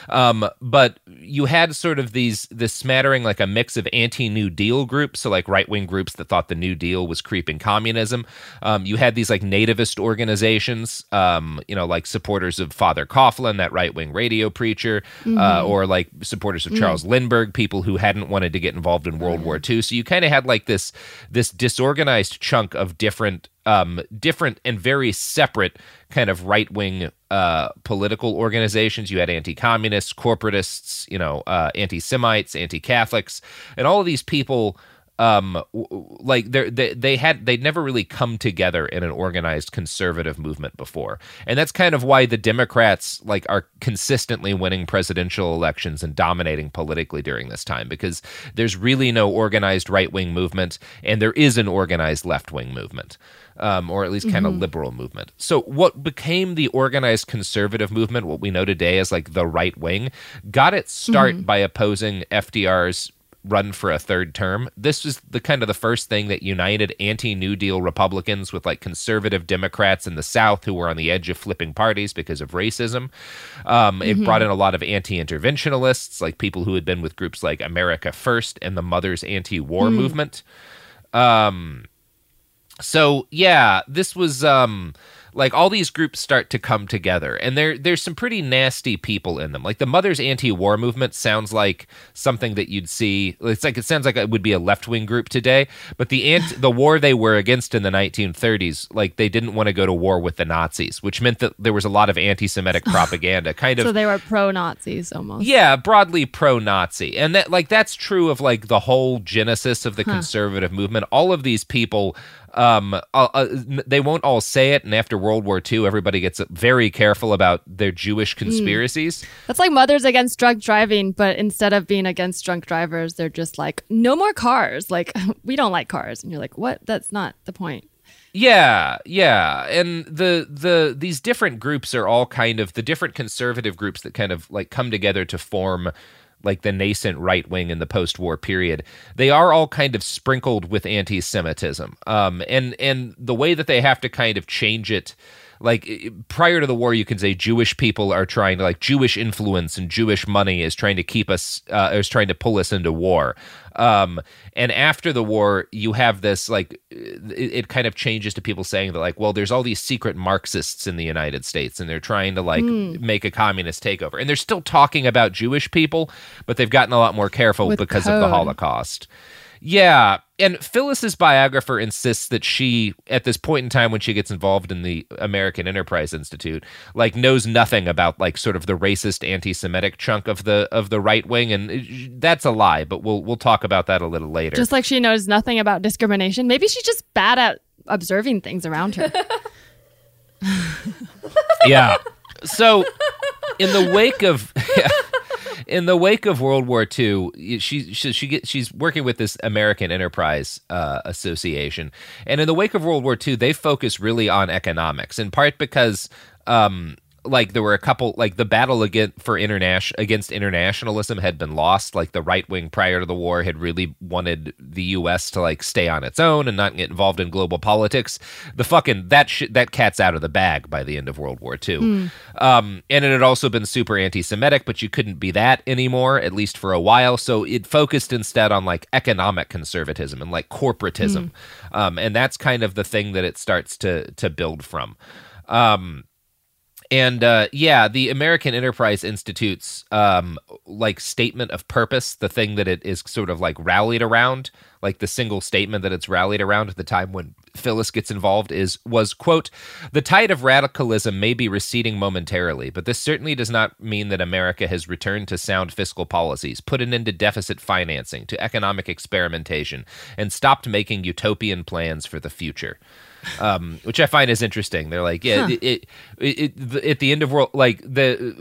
Um, but you had sort of these this smattering like a mix of anti New Deal groups, so like right wing groups that thought the New Deal was creeping communism. Um, you had these like nativist organizations, um, you know, like supporters of Father Coughlin, that right wing radio preacher, uh, Mhm. or like supporters of Mm. Charles Lindbergh, people who hadn't wanted to get involved in World War II. So you kind of had like this this disorganized chunk of different um different and very separate kind of right wing uh political organizations. You had anti communists, corporatists, you know, uh anti Semites, anti Catholics, and all of these people um like they they had they'd never really come together in an organized conservative movement before and that's kind of why the democrats like are consistently winning presidential elections and dominating politically during this time because there's really no organized right-wing movement and there is an organized left-wing movement um, or at least kind of Mhm. liberal movement so what became the organized conservative movement what we know today as like the right wing got its start Mhm. by opposing fdr's run for a third term. This was the kind of the first thing that united anti-New Deal Republicans with like conservative Democrats in the South who were on the edge of flipping parties because of racism. Um, It Mhm. brought in a lot of anti-interventionists, like people who had been with groups like America First and the Mothers Anti-War Mm. Movement. Um, so yeah, this was um like all these groups start to come together and there there's some pretty nasty people in them. Like the Mothers Anti-War Movement sounds like something that you'd see it's like it sounds like it would be a left-wing group today, but the ant the war they were against in the 1930s, like they didn't want to go to war with the Nazis, which meant that there was a lot of anti-Semitic propaganda kind of so they were pro Nazis almost. yeah, broadly pro-Nazi, and that like that's true of like the whole genesis of the Huh. conservative movement. All of these people, um, uh, they won't all say it, and after World War II, everybody gets very careful about their Jewish conspiracies. That's like mothers against drunk driving, but instead of being against drunk drivers, they're just like, no more cars. Like, we don't like cars. And you're like, what? That's not the point. Yeah, yeah, and the the these different groups are all kind of the different conservative groups that kind of like come together to form like the nascent right wing in the post-war period. They are all kind of sprinkled with anti-Semitism, um, and and the way that they have to kind of change it. Like prior to the war, you can say Jewish people are trying to like Jewish influence and Jewish money is trying to keep us, uh, is trying to pull us into war. Um, and after the war, you have this like it, it kind of changes to people saying that like, well, there's all these secret Marxists in the United States, and they're trying to like Hmm. make a communist takeover, and they're still talking about Jewish people, but they've gotten a lot more careful With because of the. Holocaust. Yeah, and Phyllis's biographer insists that she, at this point in time when she gets involved in the American Enterprise Institute, like knows nothing about like sort of the racist anti-Semitic chunk of the of the right wing, and uh, that's a lie. But we'll we'll talk about that a little later. Just like she knows nothing about discrimination. Maybe she's just bad at observing things around her. yeah. So, in the wake of in the wake of World War II, she she she get, she's working with this American Enterprise uh, Association, and in the wake of World War II, they focus really on economics, in part because. Um, like there were a couple like the battle against for international against internationalism had been lost like the right wing prior to the war had really wanted the US to like stay on its own and not get involved in global politics the fucking that shit that cat's out of the bag by the end of World War II Hmm. um, and it had also been super anti-Semitic, but you couldn't be that anymore, at least for a while. So it focused instead on like economic conservatism and like corporatism, um, and that's kind of the thing that it starts to to build from. Um, and uh, yeah, the American Enterprise Institute's um, like statement of purpose, the thing that it is sort of like rallied around, like the single statement that it's rallied around at the time when Phyllis gets involved is was quote the tide of radicalism may be receding momentarily, but this certainly does not mean that America has returned to sound fiscal policies, put an end to deficit financing, to economic experimentation, and stopped making utopian plans for the future um, which I find is interesting. They're like, yeah, Huh. it, it, it, it- at the end of world, like the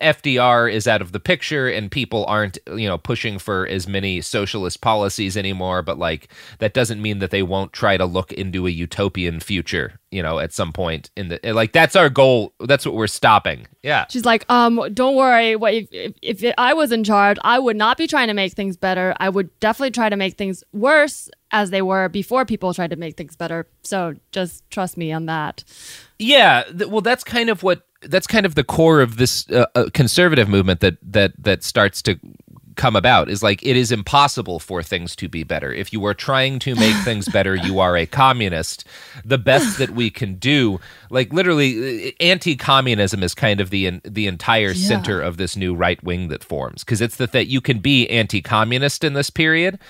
FDR is out of the picture, and people aren't, you know, pushing for as many socialist policies anymore. But like, that doesn't mean that they won't try to look into a utopian future, you know, at some point in the like. That's our goal. That's what we're stopping. Yeah. She's like, um, don't worry. What if, if, if I was in charge, I would not be trying to make things better. I would definitely try to make things worse as they were before people tried to make things better. So just trust me on that. Yeah, th- well, that's kind of what that's kind of the core of this uh, uh, conservative movement that that that starts to come about is like it is impossible for things to be better. If you are trying to make things better, you are a communist. The best that we can do, like literally, uh, anti-communism is kind of the the entire Yeah. center of this new right wing that forms because it's the that you can be anti-communist in this period.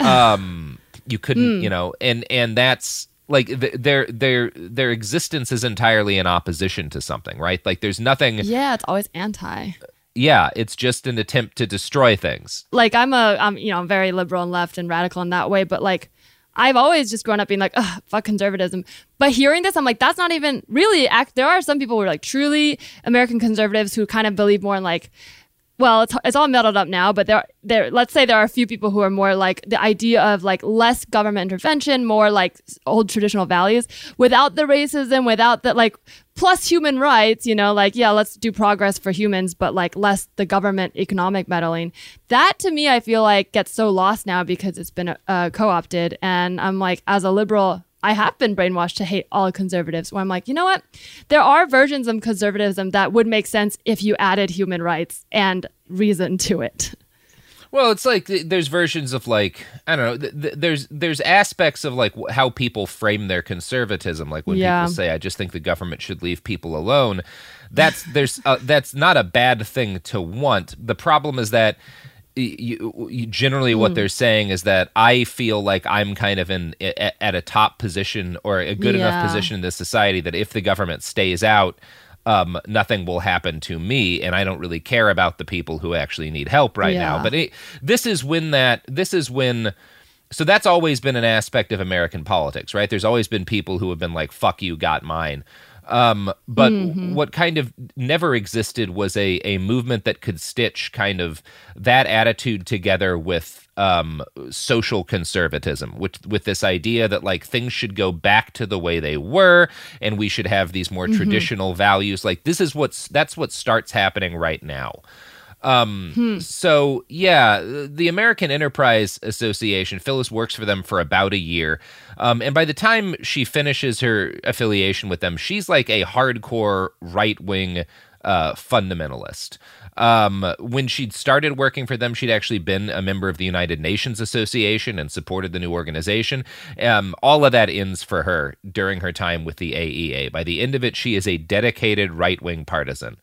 Um, you couldn't, Hmm. you know, and and that's like th- their their their existence is entirely in opposition to something, right? Like there's nothing. Yeah, it's always anti. Yeah, it's just an attempt to destroy things. Like I'm a, I'm you know, I'm very liberal and left and radical in that way, but like. I've always just grown up being like, ugh, fuck conservatism. But hearing this, I'm like, that's not even really act. There are some people who are like truly American conservatives who kind of believe more in like well, it's, it's all muddled up now, but there, there, let's say there are a few people who are more like the idea of like less government intervention, more like old traditional values without the racism, without the like plus human rights, you know, like, yeah, let's do progress for humans, but like less the government economic meddling. That to me, I feel like gets so lost now because it's been uh, co opted. And I'm like, as a liberal, I have been brainwashed to hate all conservatives. Where I'm like, you know what? There are versions of conservatism that would make sense if you added human rights and reason to it. Well, it's like there's versions of like I don't know. Th- there's there's aspects of like how people frame their conservatism. Like when Yeah. people say, "I just think the government should leave people alone." That's there's uh, that's not a bad thing to want. The problem is that you, you generally what Hmm. they're saying is that I feel like I'm kind of in a- at a top position or a good Yeah. enough position in this society that if the government stays out. Um, nothing will happen to me, and I don't really care about the people who actually need help right now. But it, this is when that this is when so that's always been an aspect of American politics, right? There's always been people who have been like, fuck you, got mine. Um, but Mhm. what kind of never existed was a, a movement that could stitch kind of that attitude together with um, social conservatism, with, with this idea that like things should go back to the way they were and we should have these more Mhm. traditional values. Like this is what's that's what starts happening right now. Um, Hmm. So yeah, the American Enterprise Association, Phyllis works for them for about a year, um, and by the time she finishes her affiliation with them, she's like a hardcore right wing uh, fundamentalist. Um, when she'd started working for them, she'd actually been a member of the United Nations Association and supported the new organization. Um, all of that ends for her during her time with the AEA. By the end of it, she is a dedicated right wing partisan.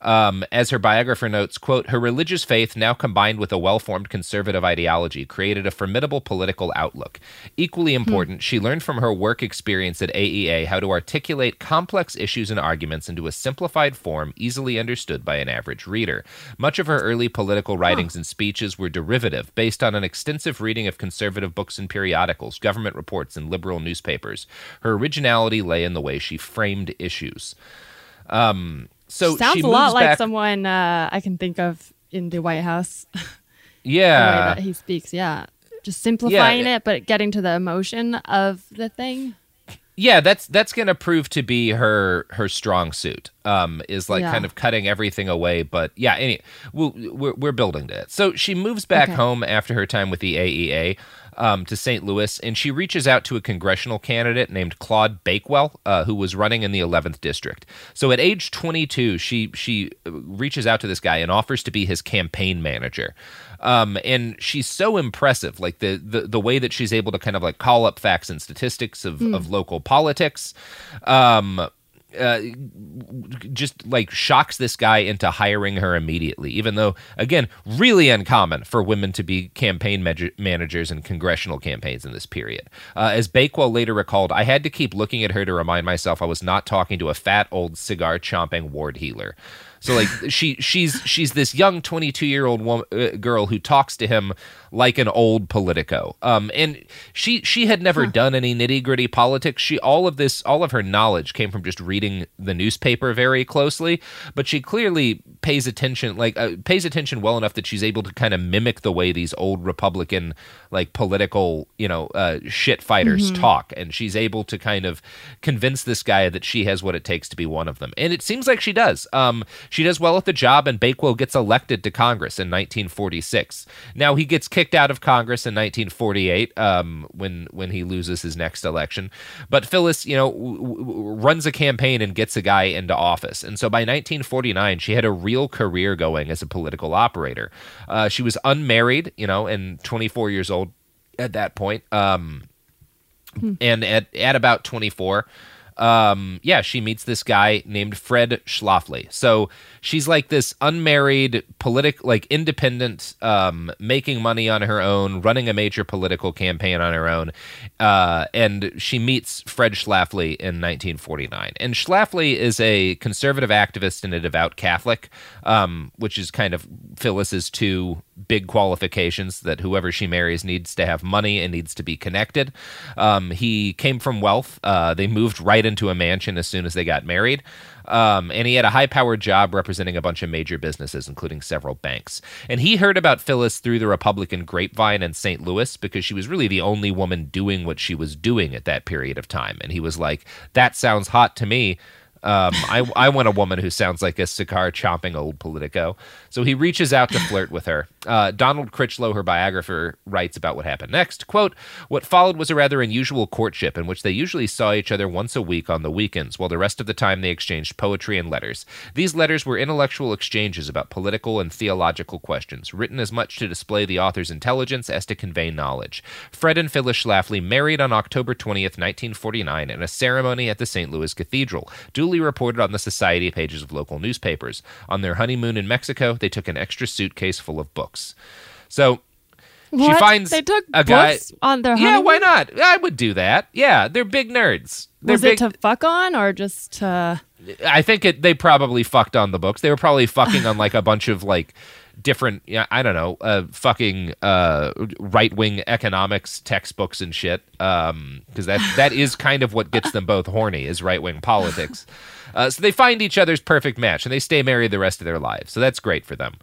Um, as her biographer notes, quote, her religious faith, now combined with a well formed conservative ideology, created a formidable political outlook. Equally important, she learned from her work experience at AEA how to articulate complex issues and arguments into a simplified form easily understood by an average reader. Much of her early political writings and speeches were derivative, based on an extensive reading of conservative books and periodicals, government reports, and liberal newspapers. Her originality lay in the way she framed issues. Um, so Sounds she a lot moves like back- someone uh, I can think of in the White House. the way Yeah. that he speaks. Yeah, just simplifying Yeah. it, but getting to the emotion of the thing. Yeah that's that's gonna prove to be her her strong suit um is like Yeah. kind of cutting everything away but yeah any we'll, we're, we're building to it so she moves back Okay. home after her time with the aea um, to St. Louis, and she reaches out to a congressional candidate named Claude Bakewell, uh, who was running in the 11th district. So at age 22, she she uh, reaches out to this guy and offers to be his campaign manager. Um, and she's so impressive, like the, the the way that she's able to kind of like call up facts and statistics of, Hmm. of local politics. Um, uh, just like shocks this guy into hiring her immediately, even though, again, really uncommon for women to be campaign managers in congressional campaigns in this period. Uh, as Bakewell later recalled, I had to keep looking at her to remind myself I was not talking to a fat old cigar chomping ward healer. So like she she's she's this young 22 year old woman, uh, girl who talks to him like an old politico. Um, and she she had never done any nitty gritty politics. She all of this all of her knowledge came from just reading the newspaper very closely. But she clearly pays attention like uh, pays attention well enough that she's able to kind of mimic the way these old Republican like political you know uh, shit fighters Mhm. talk, and she's able to kind of convince this guy that she has what it takes to be one of them. And it seems like she does. Um, she does well at the job, and Bakewell gets elected to Congress in 1946. Now he gets kicked out of Congress in 1948 um, when when he loses his next election. But Phyllis, you know, w- w- runs a campaign and gets a guy into office. And so by 1949, she had a real career going as a political operator. Uh, she was unmarried, you know, and 24 years old at that point. Um, and at at about 24 um yeah she meets this guy named fred schlafly. So she's like this unmarried politic like independent um making money on her own running a major political campaign on her own. Uh and she meets fred schlafly in 1949 and schlafly is a conservative activist and a devout catholic um which is kind of phyllis's two big qualifications that whoever she marries needs to have money and needs to be connected. Um, he came from wealth. Uh, they moved right into a mansion as soon as they got married. Um, and he had a high powered job representing a bunch of major businesses, including several banks. And he heard about Phyllis through the Republican grapevine in St. Louis because she was really the only woman doing what she was doing at that period of time. And he was like, that sounds hot to me. Um, I, I want a woman who sounds like a cigar chomping old Politico. So he reaches out to flirt with her. Uh, Donald Critchlow, her biographer, writes about what happened next. Quote, What followed was a rather unusual courtship in which they usually saw each other once a week on the weekends, while the rest of the time they exchanged poetry and letters. These letters were intellectual exchanges about political and theological questions, written as much to display the author's intelligence as to convey knowledge. Fred and Phyllis Schlafly married on October 20th, 1949, in a ceremony at the St. Louis Cathedral, duly reported on the society pages of local newspapers. On their honeymoon in Mexico, they took an extra suitcase full of books. So she finds They took a guy. on their honeymoon? Yeah, why not? I would do that. Yeah, they're big nerds. They're Was big, it to fuck on or just to? I think it, they probably fucked on the books. They were probably fucking on like a bunch of like different, yeah, I don't know, uh, fucking uh, right wing economics textbooks and shit. Because that that is kind of what gets them both horny is right wing politics. Uh, so they find each other's perfect match and they stay married the rest of their lives. So that's great for them.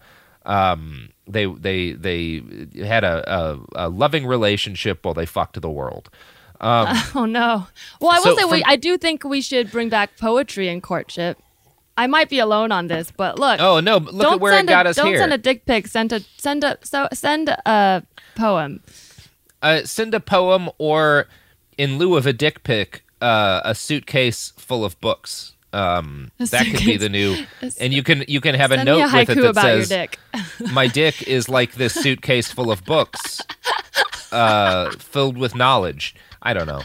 Um, they they they had a, a, a loving relationship while they fucked the world. Um, oh no. Well, I will so say we. I do think we should bring back poetry in courtship. I might be alone on this, but look. Oh, no, look at don't where it got a, us don't here. send a dick pic. Send a send a so send a poem. uh, send a poem or in lieu of a dick pic uh, a suitcase full of books um, that could be the new and you can you can have a Send note a with it that says dick. my dick is like this suitcase full of books uh, filled with knowledge i don't know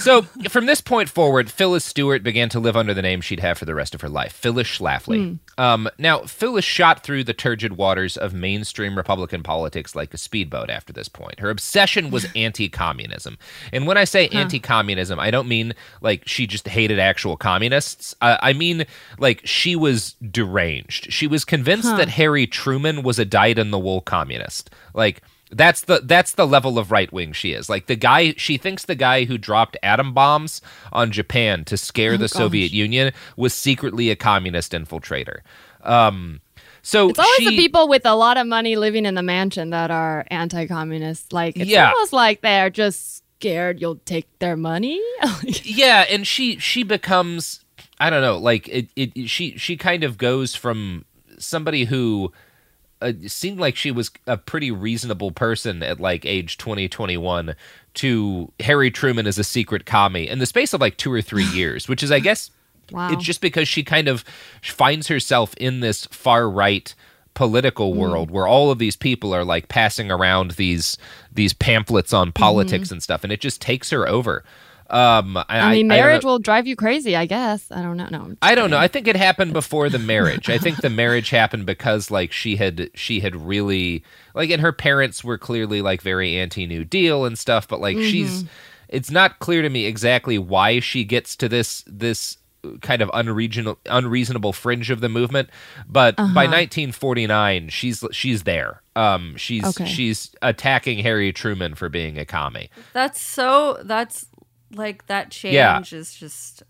so from this point forward, Phyllis Stewart began to live under the name she'd have for the rest of her life, Phyllis Schlafly. Um, now, Phyllis shot through the turgid waters of mainstream Republican politics like a speedboat after this point. Her obsession was anti-communism, and when I say Huh. anti-communism, I don't mean like she just hated actual communists. Uh, I mean like she was deranged. She was convinced Huh. that Harry Truman was a dyed-in-the-wool communist. Like that's the that's the level of right wing she is. Like the guy she thinks the guy who dropped atom bombs on Japan to scare Oh, the gosh. Soviet Union was secretly a communist infiltrator. Um so It's always she, the people with a lot of money living in the mansion that are anti-communist. Like it's Yeah. almost like they're just scared you'll take their money. yeah, and she she becomes I don't know, like it, it she she kind of goes from somebody who uh, seemed like she was a pretty reasonable person at like age 20 21 to Harry Truman as a secret commie in the space of like 2 or 3 years, which is I guess Wow. it's just because she kind of finds herself in this far right political Mm. world where all of these people are like passing around these these pamphlets on politics Mhm. and stuff and it just takes her over um I, I mean, marriage know- will drive you crazy. I guess. I don't know. No. I'm just I don't know. I think it happened before the marriage. I think the marriage happened because like she had she had really like and her parents were clearly like very anti New Deal and stuff, but like she's Mhm. it's not clear to me exactly why she gets to this this kind of unregional unreasonable fringe of the movement, but by Uh-huh. 1949 she's she's there. Um she's Okay. she's attacking Harry Truman for being a commie. That's so. That's like that change Yeah. is just.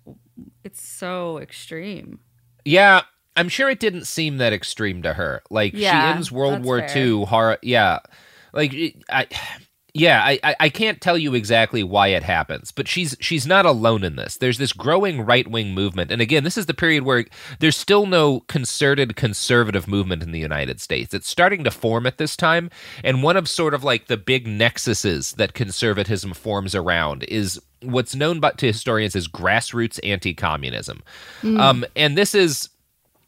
It's so extreme. Yeah, I'm sure it didn't seem that extreme to her. Like Yeah, she ends World War fair. II. Horror. Yeah, like I. Yeah, I, I I can't tell you exactly why it happens, but she's she's not alone in this. There's this growing right wing movement, and again, this is the period where there's still no concerted conservative movement in the United States. It's starting to form at this time, and one of sort of like the big nexuses that conservatism forms around is what's known by, to historians as grassroots anti-communism. Mm. Um, and this is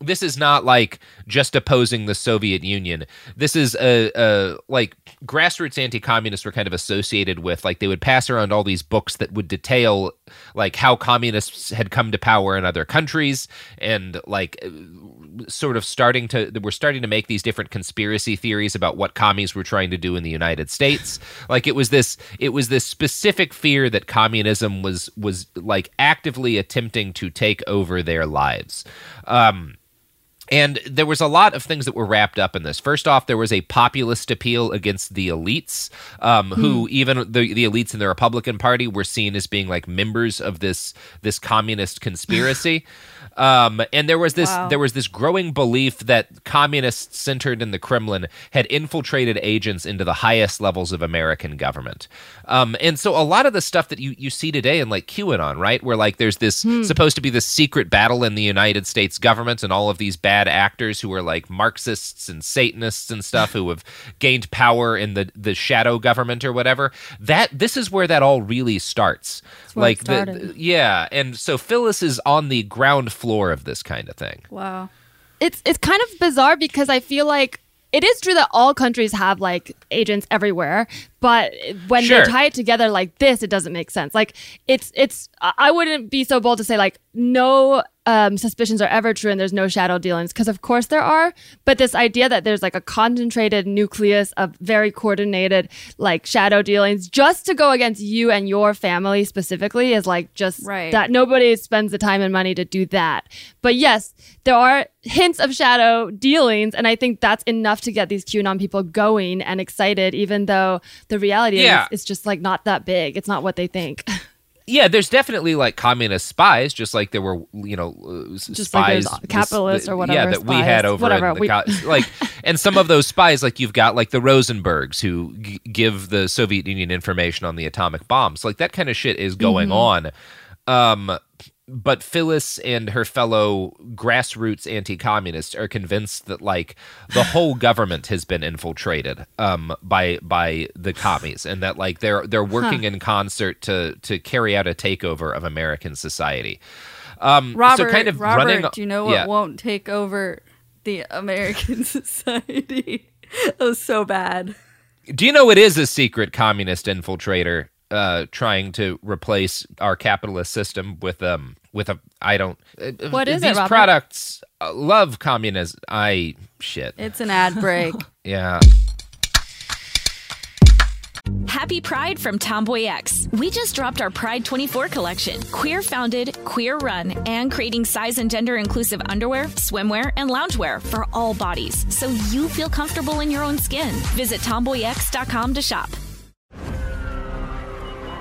this is not like just opposing the Soviet Union. This is a, a like grassroots anti-communists were kind of associated with like they would pass around all these books that would detail like how communists had come to power in other countries and like sort of starting to we're starting to make these different conspiracy theories about what commies were trying to do in the United States. Like it was this it was this specific fear that communism was was like actively attempting to take over their lives. Um And there was a lot of things that were wrapped up in this. First off, there was a populist appeal against the elites, um, who Hmm. even the, the elites in the Republican Party were seen as being like members of this this communist conspiracy. Um, and there was this Wow. there was this growing belief that communists centered in the Kremlin had infiltrated agents into the highest levels of American government. Um, and so a lot of the stuff that you, you see today in like QAnon, right, where like there's this supposed to be this secret battle in the United States government and all of these bad actors who are like Marxists and Satanists and stuff who have gained power in the the shadow government or whatever. That this is where that all really starts. like the, yeah, and so Phyllis is on the ground floor of this kind of thing. Wow. it's it's kind of bizarre because I feel like it is true that all countries have like agents everywhere, but when Sure. they tie it together like this, it doesn't make sense. Like it's it's I I wouldn't be so bold to say like no um, suspicions are ever true and there's no shadow dealings because of course there are. But this idea that there's like a concentrated nucleus of very coordinated like shadow dealings just to go against you and your family specifically is like just Right. that nobody spends the time and money to do that. But yes, there are hints of shadow dealings, and I think that's enough to get these QAnon people going and excited, even though the reality Yeah. is it's just like not that big. It's not what they think. Yeah, there's definitely like communist spies, just like there were, you know, uh, Just spies. there's capitalists or whatever. Yeah, that we had over whatever, we- co- like, and some of those spies, like you've got like the Rosenbergs who g- give the Soviet Union information on the atomic bombs, like that kind of shit is going Mhm. on. Um, but Phyllis and her fellow grassroots anti-communists are convinced that like the whole government has been infiltrated um, by by the commies, and that like they're they're working in concert to to carry out a takeover of American society. Um, Robert, so kind of Robert, running. do you know what yeah. won't take over the American society? that was so bad. Do you know it is a secret communist infiltrator uh, trying to replace our capitalist system with um with a I don't uh, What is it, these Robert? products uh, love communism. I shit. It's an ad break. Yeah. Happy Pride from Tomboy X. We just dropped our Pride 24 collection. Queer founded, queer run, and creating size and gender inclusive underwear, swimwear, and loungewear for all bodies so you feel comfortable in your own skin. Visit tomboyx.com to shop.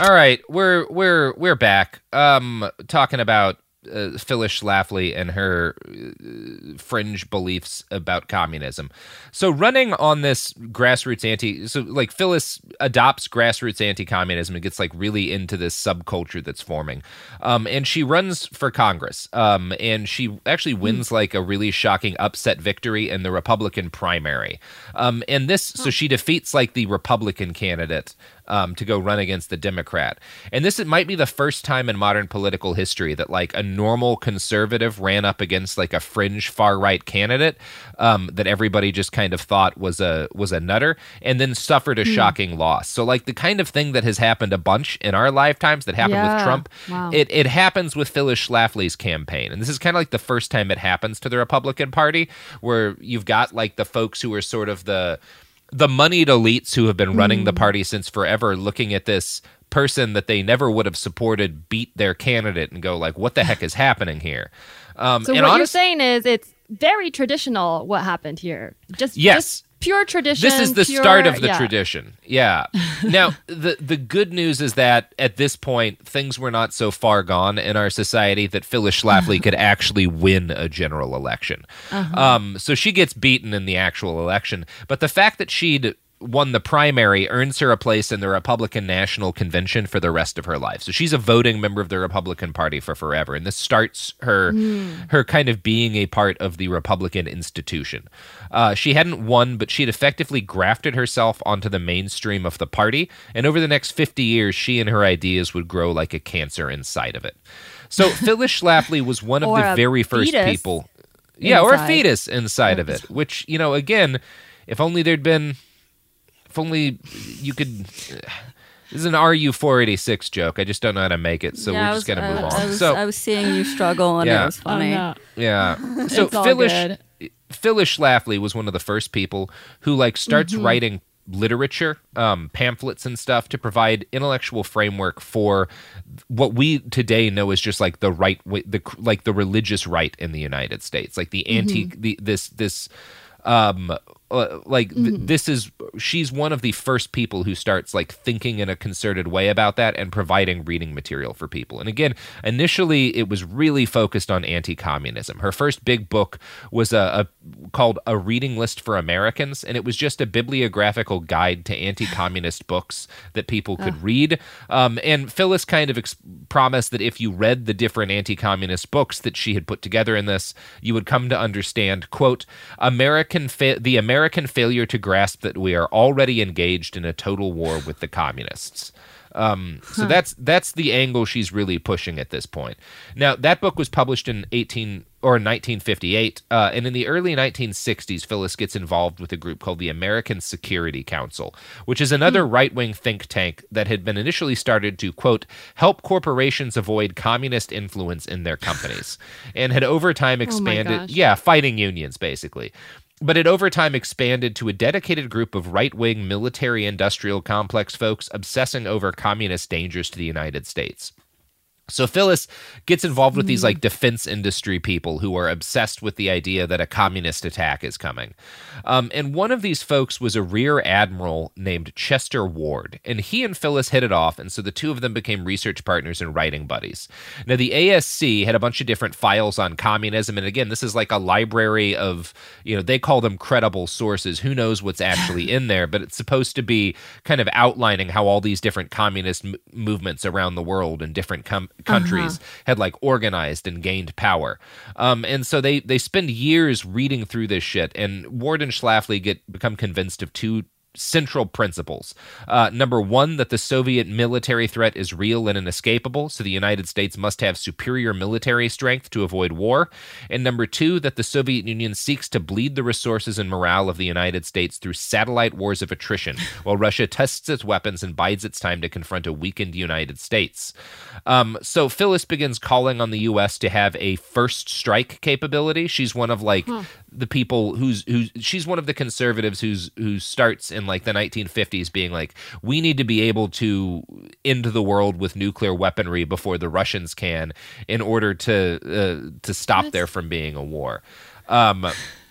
All right, we're we're we're back. Um, talking about uh, Phyllis Schlafly and her uh, fringe beliefs about communism. So running on this grassroots anti, so like Phyllis adopts grassroots anti-communism and gets like really into this subculture that's forming. Um, and she runs for Congress. Um, and she actually wins like a really shocking upset victory in the Republican primary. Um, and this, so she defeats like the Republican candidate um, to go run against the Democrat. And this it might be the first time in modern political history that like a normal conservative ran up against like a fringe far right candidate um, that everybody just kind of thought was a was a nutter, and then suffered a Hmm. shocking loss. So like the kind of thing that has happened a bunch in our lifetimes that happened with Trump, Wow. it it happens with Phyllis Schlafly's campaign, and this is kind of like the first time it happens to the Republican Party, where you've got like the folks who are sort of the the moneyed elites who have been running the Mm. party since forever, looking at this person that they never would have supported beat their candidate and go like, "What the heck is happening here?" Um, So and what you're saying is it's very traditional what happened here. Just Yes. just pure tradition. This is the pure- start of the yeah. tradition. Yeah. now, the the good news is that at this point, things were not so far gone in our society that Phyllis Schlafly could actually win a general election. Uh-huh. Um, so she gets beaten in the actual election, but the fact that she'd won the primary earns her a place in the Republican National Convention for the rest of her life. So she's a voting member of the Republican Party for forever, and this starts her Hmm. her kind of being a part of the Republican institution. Uh, she hadn't won, but she'd effectively grafted herself onto the mainstream of the party, and over the next 50 years, she and her ideas would grow like a cancer inside of it. So Phyllis Schlafly was one of the very first people. Yeah, or a fetus inside of it, which, you know, again, if only there'd been, if only you could. This is an RU 486 joke. I just don't know how to make it, so Yeah, we're I just going to I- move I on. was- so I was seeing you struggle, and it was funny. Oh, no. yeah. So Phyllis. Phyllis Schlafly was one of the first people who like starts Mhm. writing literature, um, pamphlets and stuff to provide intellectual framework for what we today know as just like the right way, the like the religious right in the United States, like the anti Mhm. the this this um uh, like th- Mhm. this is she's one of the first people who starts like thinking in a concerted way about that and providing reading material for people and again initially it was really focused on anti-communism her first big book was a, a called a reading list for americans and it was just a bibliographical guide to anti-communist books that people could Ah. read um, and phyllis kind of ex- promised that if you read the different anti-communist books that she had put together in this you would come to understand quote american fa- the american failure to grasp that we are already engaged in a total war with the communists um, so Huh. that's that's the angle she's really pushing at this point. Now that book was published in 18 or 1958, uh, and in the early 1960s, Phyllis gets involved with a group called the American Security Council, which is another right-wing think tank that had been initially started to quote help corporations avoid communist influence in their companies, and had over time Oh expanded. gosh. yeah, fighting unions basically but it over time expanded to a dedicated group of right wing military industrial complex folks obsessing over communist dangers to the United States. So Phyllis gets involved with these Mm. like defense industry people who are obsessed with the idea that a communist attack is coming. Um, and one of these folks was a rear admiral named Chester Ward, and he and Phyllis hit it off, and so the two of them became research partners and writing buddies. Now the ASC had a bunch of different files on communism, and again, this is like a library of you know they call them credible sources. Who knows what's actually in there? But it's supposed to be kind of outlining how all these different communist m- movements around the world and different com- countries had like organized and gained power. Um, and so they they spend years reading through this shit, and Ward and Schlafly get become convinced of two central principles. Uh, number one, that the Soviet military threat is real and inescapable, so the United States must have superior military strength to avoid war. And number two, that the Soviet Union seeks to bleed the resources and morale of the United States through satellite wars of attrition, while Russia tests its weapons and bides its time to confront a weakened United States. Um, so Phyllis begins calling on the U.S. to have a first strike capability. She's one of like Huh. the people who's who's she's one of the conservatives who's who starts in like the 1950s being like we need to be able to end the world with nuclear weaponry before the Russians can in order to uh, to stop there from being a war. Um,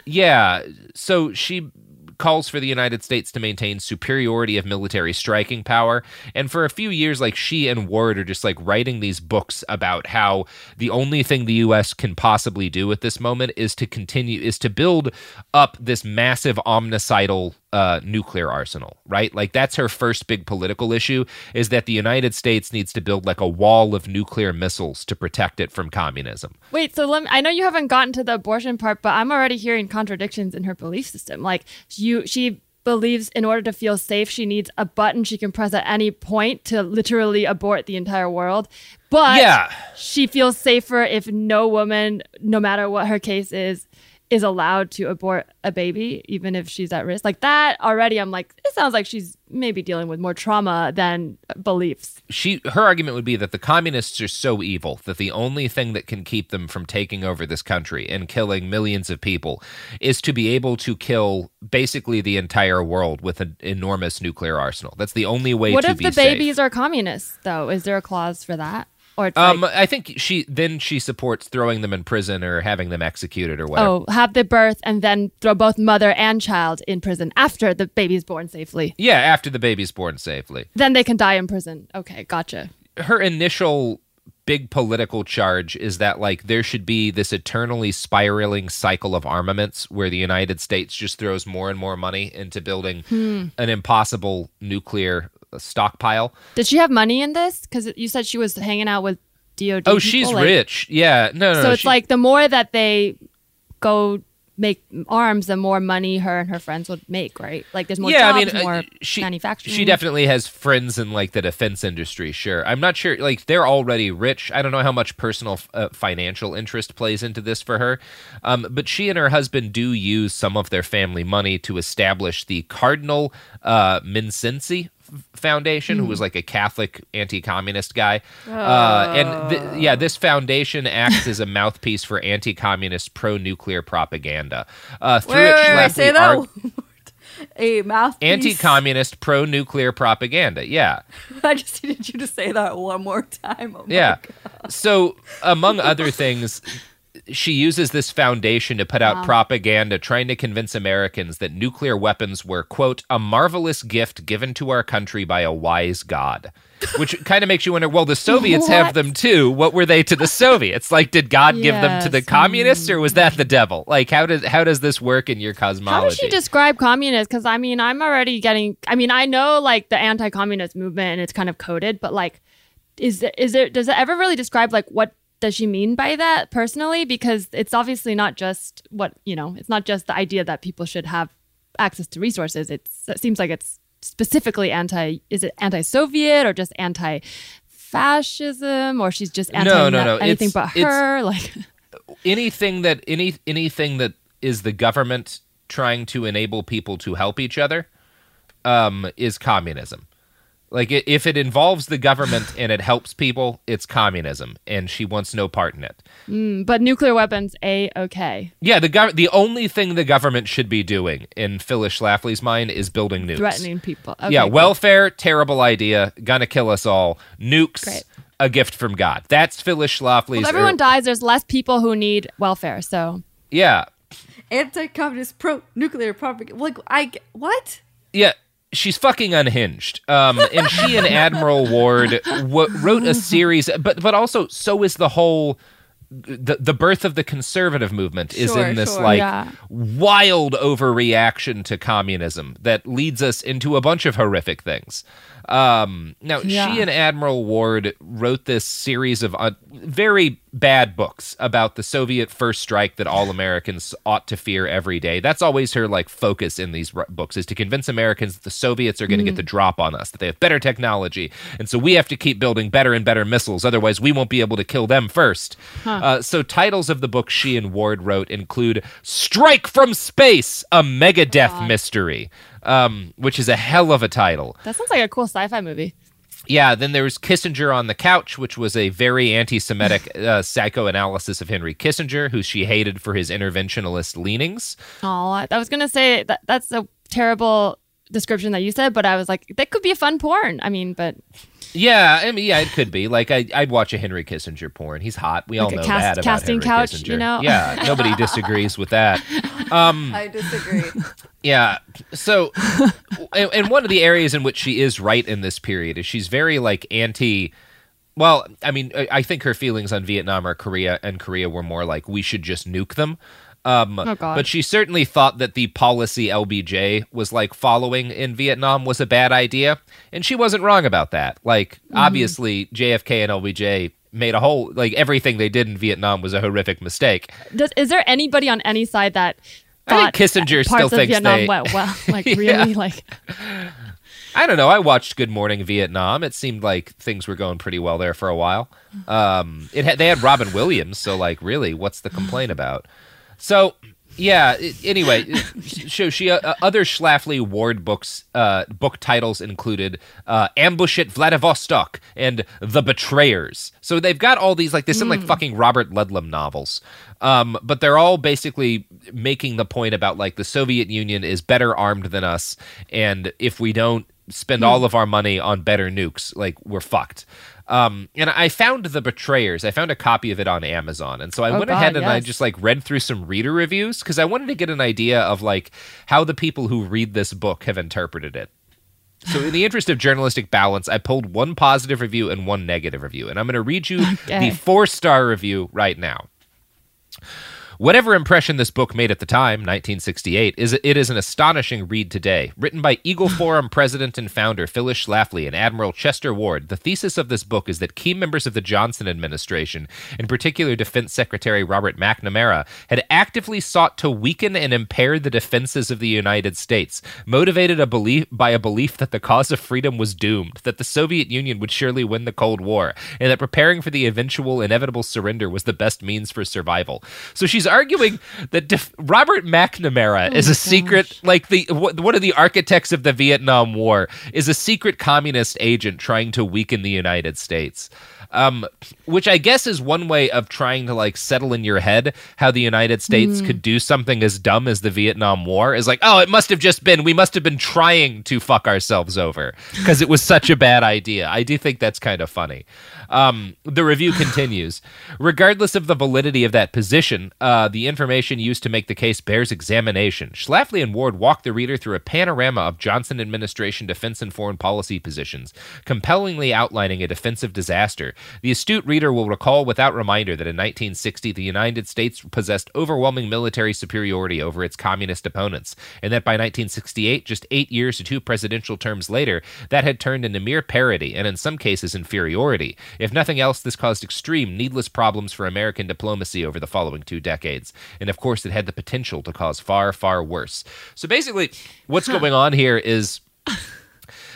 yeah, so she calls for the United States to maintain superiority of military striking power. And for a few years, like she and Ward are just like writing these books about how the only thing the US can possibly do at this moment is to continue, is to build up this massive omnicidal uh, nuclear arsenal, right? Like that's her first big political issue is that the United States needs to build like a wall of nuclear missiles to protect it from communism. Wait, so let me, I know you haven't gotten to the abortion part, but I'm already hearing contradictions in her belief system. Like you, she believes in order to feel safe, she needs a button she can press at any point to literally abort the entire world. But Yeah. she feels safer if no woman, no matter what her case is, is allowed to abort a baby, even if she's at risk. Like that already, I'm like, it sounds like she's maybe dealing with more trauma than beliefs. she her argument would be that the communists are so evil that the only thing that can keep them from taking over this country and killing millions of people is to be able to kill basically the entire world with an enormous nuclear arsenal. That's the only way what if the safe. babies are communists, though? Is there a clause for that? Or Um, like, I think she then she supports throwing them in prison or having them executed or whatever. oh, have the birth and then throw both mother and child in prison after the baby's born safely. Yeah, after the baby's born safely. Then they can die in prison. Okay, gotcha. her initial big political charge is that like there should be this eternally spiraling cycle of armaments where the United States just throws more and more money into building Hmm. an impossible nuclear stockpile. Did she have money in this? Because you said she was hanging out with DOD. Oh, people, she's like- rich. Yeah, no, no. so no, it's she- like the more that they go make arms, the more money her and her friends would make, right? Like there's more yeah, jobs, I mean, uh, more she manufacturing. she definitely has friends in like the defense industry. Sure, I'm not sure. Like they're already rich. I don't know how much personal uh, financial interest plays into this for her, um, but she and her husband do use some of their family money to establish the Cardinal uh, Mindszenty Foundation, who Hmm. was like a Catholic anti-communist guy, uh, and th- yeah, this foundation acts as a mouthpiece for anti-communist, pro-nuclear propaganda. Uh, through Wait, it, wait, wait, say that arg- a mouthpiece. anti-communist pro-nuclear propaganda yeah I just needed you to say that one more time. Oh yeah so among other things she uses this foundation to put out Wow. propaganda trying to convince Americans that nuclear weapons were quote a marvelous gift given to our country by a wise god which kind of makes you wonder well the soviets have them too what were they to the soviets like did god give them to the communists or was that mm. the devil like how does how does this work in your cosmology How does she describe communist? Because I mean, I'm already getting. I mean, I know like the anti-communist movement and it's kind of coded, but like, is is there? Does it ever really describe like what does she mean by that personally? Because it's obviously not just what you know. It's not just the idea that people should have access to resources. It's it seems like it's specifically anti. Is it anti-Soviet or just anti-fascism or she's just anti No, no, no. anything It's- but her? Like. anything that any anything that is the government trying to enable people to help each other um, is communism. Like if it involves the government and it helps people, it's communism, and she wants no part in it. Mm, but nuclear weapons, a okay. Yeah, the gov- the only thing the government should be doing, in Phyllis Schlafly's mind, is building nukes. Threatening people. Okay, yeah, cool. welfare, terrible idea, gonna kill us all. Nukes, Great. a gift from God. That's Phyllis Schlafly's. Well, if everyone dies, there's less people who need welfare. So yeah, Anti-communist, pro-nuclear propaganda. Like I what? Yeah, she's fucking unhinged. Um, and she and Admiral Ward w- wrote a series, but but also so is the whole the the birth of the conservative movement is Sure, in this sure. like Yeah. wild overreaction to communism that leads us into a bunch of horrific things. Um, now, Yeah. she and Admiral Ward wrote this series of uh, very bad books about the Soviet first strike that all Americans ought to fear every day. That's always her like focus in these r- books is to convince Americans that the Soviets are going to get Mm. the drop on us, that they have better technology, and so we have to keep building better and better missiles. Otherwise, we won't be able to kill them first. Huh. Uh, so titles of the book she and Ward wrote include "Strike from Space: A Mega Megadeath Mystery," um, which is a hell of a title. That sounds like a cool sci-fi movie. Yeah, then there was Kissinger on the Couch, which was a very anti Semitic uh, psychoanalysis of Henry Kissinger, who she hated for his interventionalist leanings. Oh, I I was gonna say that that's a terrible description that you said, but I was like, that could be a fun porn. I mean, but Yeah, I mean, yeah, it could be. Like, I, I'd watch a Henry Kissinger porn. He's hot. We all Like a know cast- that about casting Henry couch, Kissinger. you know? Yeah, nobody disagrees with that. Um, I disagree. Yeah. So, and, and one of the areas in which she is right in this period is she's very like anti. Well, I mean, I- I think her feelings on Vietnam or Korea and Korea were more like we should just nuke them. Um, Oh, God. But she certainly thought that the policy LBJ was like following in Vietnam was a bad idea, and she wasn't wrong about that. Like, Mm-hmm. obviously, JFK and LBJ made a whole like everything they did in Vietnam was a horrific mistake. does is there anybody on any side that I think Kissinger parts still of thinks Vietnam they- went well? Like Yeah. really, like I don't know. I watched Good Morning Vietnam. It seemed like things were going pretty well there for a while. Um, it had, they had Robin Williams, so like, really, what's the complaint about? So, yeah. Anyway, so she uh, other Schlafly Ward books uh, book titles included uh, "Ambush at Vladivostok" and "The Betrayers." So they've got all these like they sound like Mm. fucking Robert Ludlum novels. Um, but they're all basically making the point about like the Soviet Union is better armed than us, and if we don't spend all of our money on better nukes, like we're fucked. Um, and I found the Betrayers. I found a copy of it on Amazon, and so I Oh, went God, ahead and I just like read through some reader reviews because I wanted to get an idea of like how the people who read this book have interpreted it. So, in the interest of journalistic balance, I pulled one positive review and one negative review, and I'm going to read you Okay. the four star review right now. Whatever impression this book made at the time, 1968, is it is an astonishing read today. Written by Eagle Forum president and founder Phyllis Schlafly and Admiral Chester Ward, the thesis of this book is that key members of the Johnson administration, in particular Defense Secretary Robert McNamara, had actively sought to weaken and impair the defenses of the United States, motivated a belief by a belief that the cause of freedom was doomed, that the Soviet Union would surely win the Cold War, and that preparing for the eventual inevitable surrender was the best means for survival. So she's arguing that def- Robert McNamara is a secret, like the wh- one of the architects of the Vietnam War, is a secret communist agent trying to weaken the United States. Um, which I guess is one way of trying to like settle in your head how the United States Mm. could do something as dumb as the Vietnam War is like, oh, it must have just been we must have been trying to fuck ourselves over because it was such a bad idea. I do think that's kind of funny. Um, the review continues. Regardless of the validity of that position, uh, Uh, the information used to make the case bears examination. Schlafly and Ward walk the reader through a panorama of Johnson administration defense and foreign policy positions, compellingly outlining a defensive disaster. The astute reader will recall without reminder that in 1960 the United States possessed overwhelming military superiority over its communist opponents, and that by 1968, just eight years to two presidential terms later, that had turned into mere parity and in some cases inferiority. If nothing else, this caused extreme, needless problems for American diplomacy over the following two decades. And of course, it had the potential to cause far, far worse. So basically, what's going on here is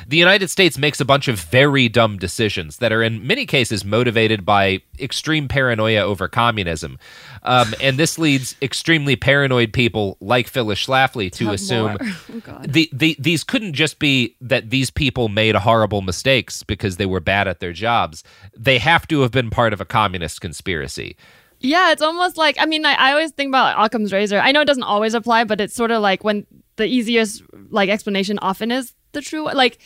the United States makes a bunch of very dumb decisions that are in many cases motivated by extreme paranoia over communism. Um, and this leads extremely paranoid people like Phyllis Schlafly to assume. Oh, God. the, the, these couldn't just be that these people made horrible mistakes because they were bad at their jobs. They have to have been part of a communist conspiracy. Yeah, it's almost like I mean, I, I always think about Occam's razor. I know it doesn't always apply, but it's sort of like when the easiest like explanation often is the true one. Like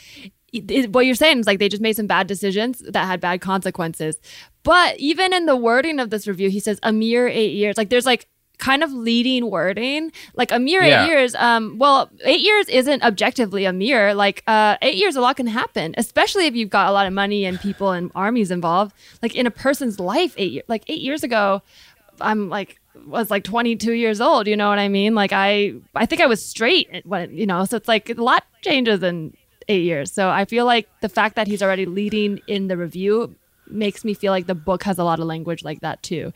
it, it- what you're saying is like they just made some bad decisions that had bad consequences. But even in the wording of this review, he says a mere eight years. Like there's like kind of leading wording. Like a mere Yeah. eight years, um, well, eight years isn't objectively a mere. Like uh, eight years, a lot can happen, especially if you've got a lot of money and people and armies involved. Like in a person's life, eight years, like eight years ago, I'm like was like 22 years old. You know what I mean? Like I, I think I was straight when you know. So it's like a lot changes in eight years. So I feel like the fact that he's already leading in the review makes me feel like the book has a lot of language like that too.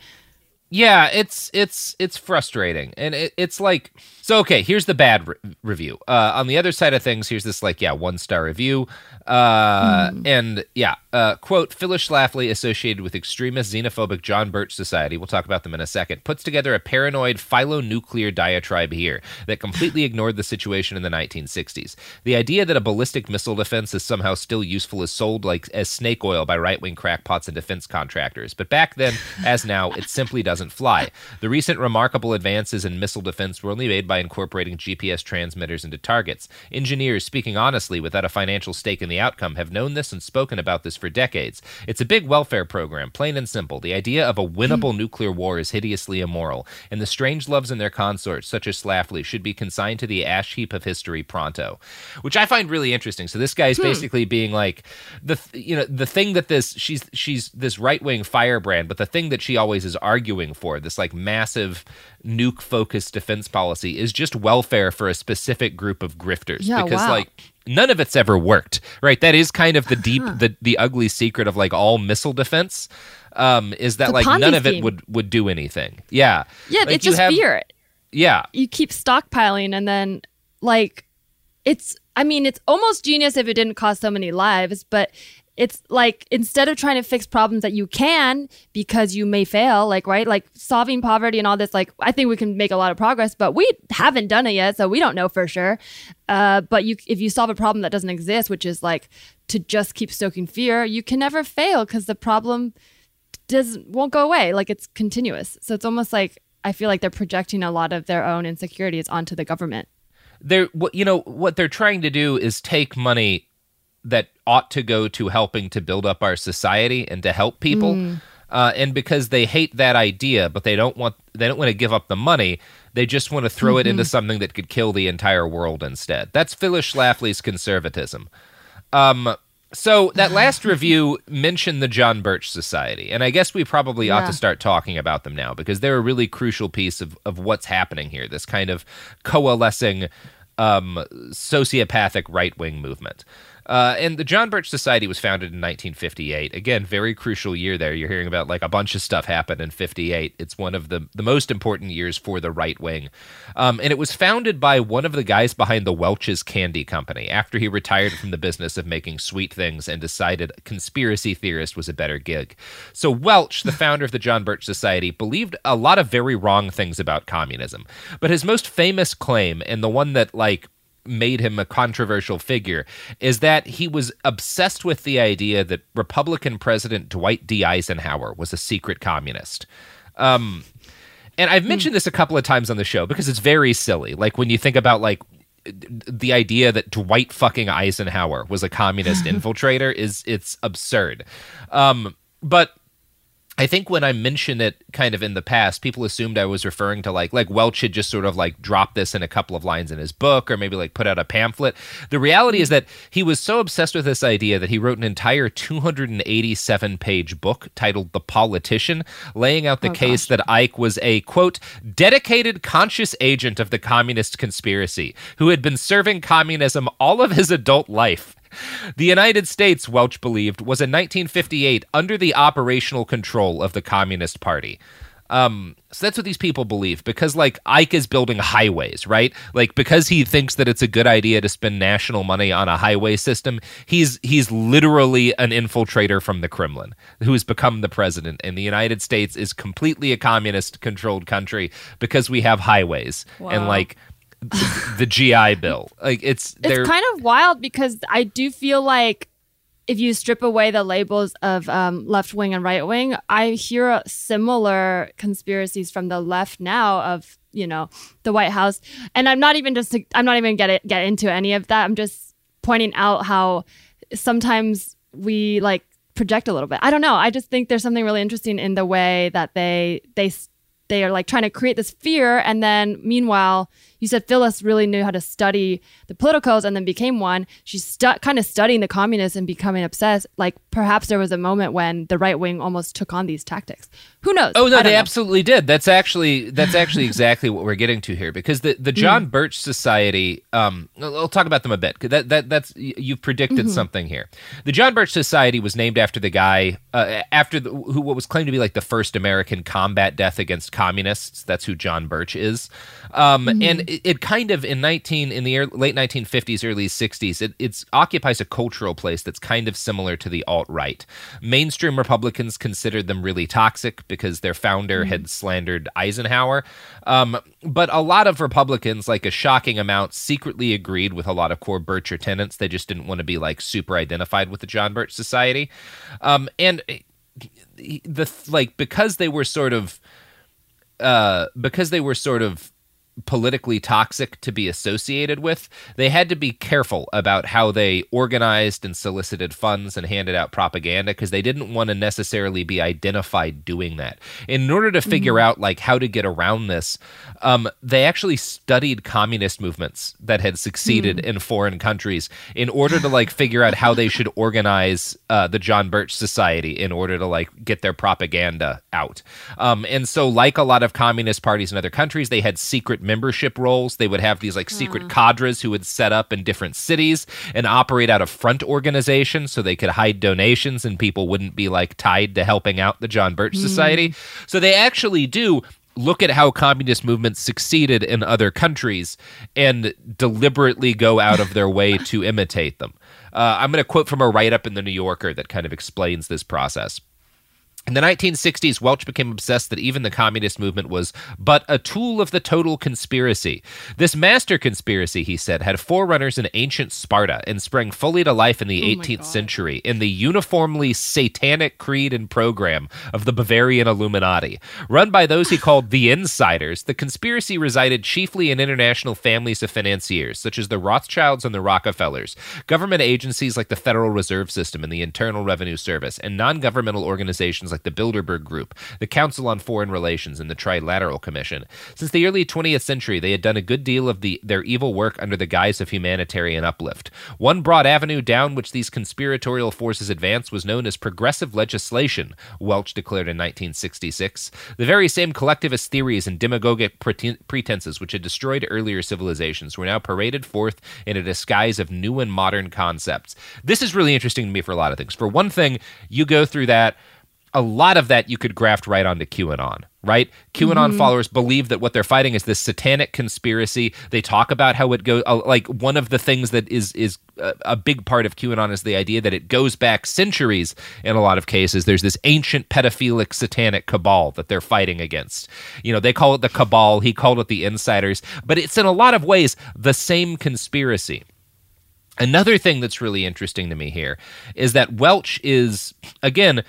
Yeah, it's it's it's frustrating, and it, it's like so. Okay, here's the bad re- review. Uh, on the other side of things, here's this like yeah one star review, uh, and yeah uh, quote Phyllis Schlafly, associated with extremist xenophobic John Birch Society. We'll talk about them in a second. Puts together a paranoid philonuclear diatribe here that completely ignored the situation in the 1960s. The idea that a ballistic missile defense is somehow still useful is sold like as snake oil by right wing crackpots and defense contractors. But back then, as now, it simply doesn't fly. The recent remarkable advances in missile defense were only made by incorporating GPS transmitters into targets. Engineers, speaking honestly without a financial stake in the outcome, have known this and spoken about this for decades. It's a big welfare program, plain and simple. The idea of a winnable nuclear war is hideously immoral, and the strange loves and their consorts, such as Schlafly, should be consigned to the ash heap of history pronto. Which I find really interesting. So this guy's Hmm. basically being like the you know the thing that this she's she's this right wing firebrand, but the thing that she always is arguing for this like massive nuke focused defense policy is just welfare for a specific group of grifters Yeah, because wow. like none of it's ever worked right that is kind of the deep the the ugly secret of like all missile defense um is that like Ponzi none of it would would do anything yeah Yeah, Like, it's just have- fear. yeah You keep stockpiling, and then like it's. I mean, it's almost genius if it didn't cost so many lives, but. It's like instead of trying to fix problems that you can because you may fail, like right, like solving poverty and all this. Like I think we can make a lot of progress, but we haven't done it yet, so we don't know for sure. Uh, but you, if you solve a problem that doesn't exist, which is like to just keep stoking fear, you can never fail because the problem doesn't won't go away. Like it's continuous. So it's almost like I feel like they're projecting a lot of their own insecurities onto the government. they're what you know what they're trying to do is take money that ought to go to helping to build up our society and to help people Mm. uh, and because they hate that idea but they don't want they don't want to give up the money they just want to throw it into Mhm. something that could kill the entire world instead that's phyllis schlafly's conservatism um so that last review mentioned the John Birch Society, and I guess we probably ought Yeah. to start talking about them now because they're a really crucial piece of, of what's happening here. This kind of coalescing um, sociopathic right wing movement. Uh, and the John Birch Society was founded in 1958. Again, very crucial year there. You're hearing about like a bunch of stuff happened in 58. It's one of the, the most important years for the right wing. Um, and it was founded by one of the guys behind the Welch's Candy Company after he retired from the business of making sweet things and decided conspiracy theorist was a better gig. So Welch, the founder of the John Birch Society, believed a lot of very wrong things about communism. But his most famous claim, and the one that like made him a controversial figure is that he was obsessed with the idea that Republican President Dwight D. Eisenhower was a secret communist. Um, and I've mentioned this a couple of times on the show because it's very silly. Like when you think about like the idea that Dwight fucking Eisenhower was a communist infiltrator is it's absurd. Um, but I think when I mentioned it kind of in the past, people assumed I was referring to like like Welch had just sort of like dropped this in a couple of lines in his book or maybe like put out a pamphlet. The reality is that he was so obsessed with this idea that he wrote an entire 287 page book titled The Politician, laying out the Oh, case that Ike was a quote dedicated conscious agent of the communist conspiracy who had been serving communism all of his adult life. The United States, Welch believed, was in 1958 under the operational control of the Communist Party. Um, so that's what these people believe because, like, Ike is building highways, right? Like, because he thinks that it's a good idea to spend national money on a highway system, he's he's literally an infiltrator from the Kremlin who has become the president. And the United States is completely a communist-controlled country because we have highways and like the GI Bill. Like, it's It's kind of wild because I do feel like if you strip away the labels of um, left wing and right wing, I hear similar conspiracies from the left now of you know the White House, and I'm not even just I'm not even get it, get into any of that. I'm just pointing out how sometimes we like project a little bit. I don't know. I just think there's something really interesting in the way that they they they are like trying to create this fear. And then meanwhile, you said Phyllis really knew how to study the politicos and then became one. She's stu- kind of studying the communists and becoming obsessed. Like perhaps there was a moment when the right wing almost took on these tactics. Who knows? Oh no, they know. absolutely did. That's actually that's actually exactly what we're getting to here because the the John Mm. Birch Society. Um, I'll I'll talk about them a bit. That that that's you've predicted Mhm. something here. The John Birch Society was named after the guy uh, after the, who what was claimed to be like the first American combat death against communists. That's who John Birch is. Um, Mm-hmm. Mhm. and it, it kind of in 19 in the late 1950s early 60s it it's occupies a cultural place that's kind of similar to the alt-right. Mainstream republicans considered them really toxic because their founder had slandered eisenhower. Um, but a lot of republicans like a shocking amount secretly agreed with a lot of core bircher tenants. They just didn't want to be like super identified with the john birch society. Um, and eh, the like because they were sort of uh, because they were sort of politically toxic to be associated with, they had to be careful about how they organized and solicited funds and handed out propaganda because they didn't want to necessarily be identified doing that. In order to figure Mhm. out like how to get around this, um, they actually studied communist movements that had succeeded Hmm. in foreign countries in order to like figure out how they should organize uh, the John Birch Society in order to like get their propaganda out. Um, and so, like a lot of communist parties in other countries, they had secret membership rolls. They would have these like secret cadres who would set up in different cities and operate out of front organizations so they could hide donations and people wouldn't be like tied to helping out the John Birch Hmm. Society. So they actually do look at how communist movements succeeded in other countries and deliberately go out of their way to imitate them. Uh, I'm going to quote from a write up in the New Yorker that kind of explains this process. In the 1960s, Welch became obsessed that even the communist movement was but a tool of the total conspiracy. This master conspiracy, he said, had forerunners in ancient Sparta and sprang fully to life in the 18th century in the uniformly satanic creed and program of the Bavarian Illuminati. Run by those he called the insiders, the conspiracy resided chiefly in international families of financiers, such as the Rothschilds and the Rockefellers, government agencies like the Federal Reserve System and the Internal Revenue Service, and non governmental organizations like the Bilderberg Group, the Council on Foreign Relations, and the Trilateral Commission. Since the early 20th century, they had done a good deal of the, their evil work under the guise of humanitarian uplift. One broad avenue down which these conspiratorial forces advanced was known as progressive legislation, Welch declared in 1966. The very same collectivist theories and demagogic pretenses which had destroyed earlier civilizations were now paraded forth in a disguise of new and modern concepts. This is really interesting to me for a lot of things. For one thing, you go through that a lot of that you could graft right onto QAnon, right? QAnon Mhm. followers believe that what they're fighting is this satanic conspiracy. They talk about how it goes. Uh, like one of the things that is is a, a big part of QAnon is the idea that it goes back centuries. In a lot of cases, there's this ancient pedophilic satanic cabal that they're fighting against. You know, they call it the cabal. He called it the insiders, but it's in a lot of ways the same conspiracy. Another thing that's really interesting to me here is that Welch is, again,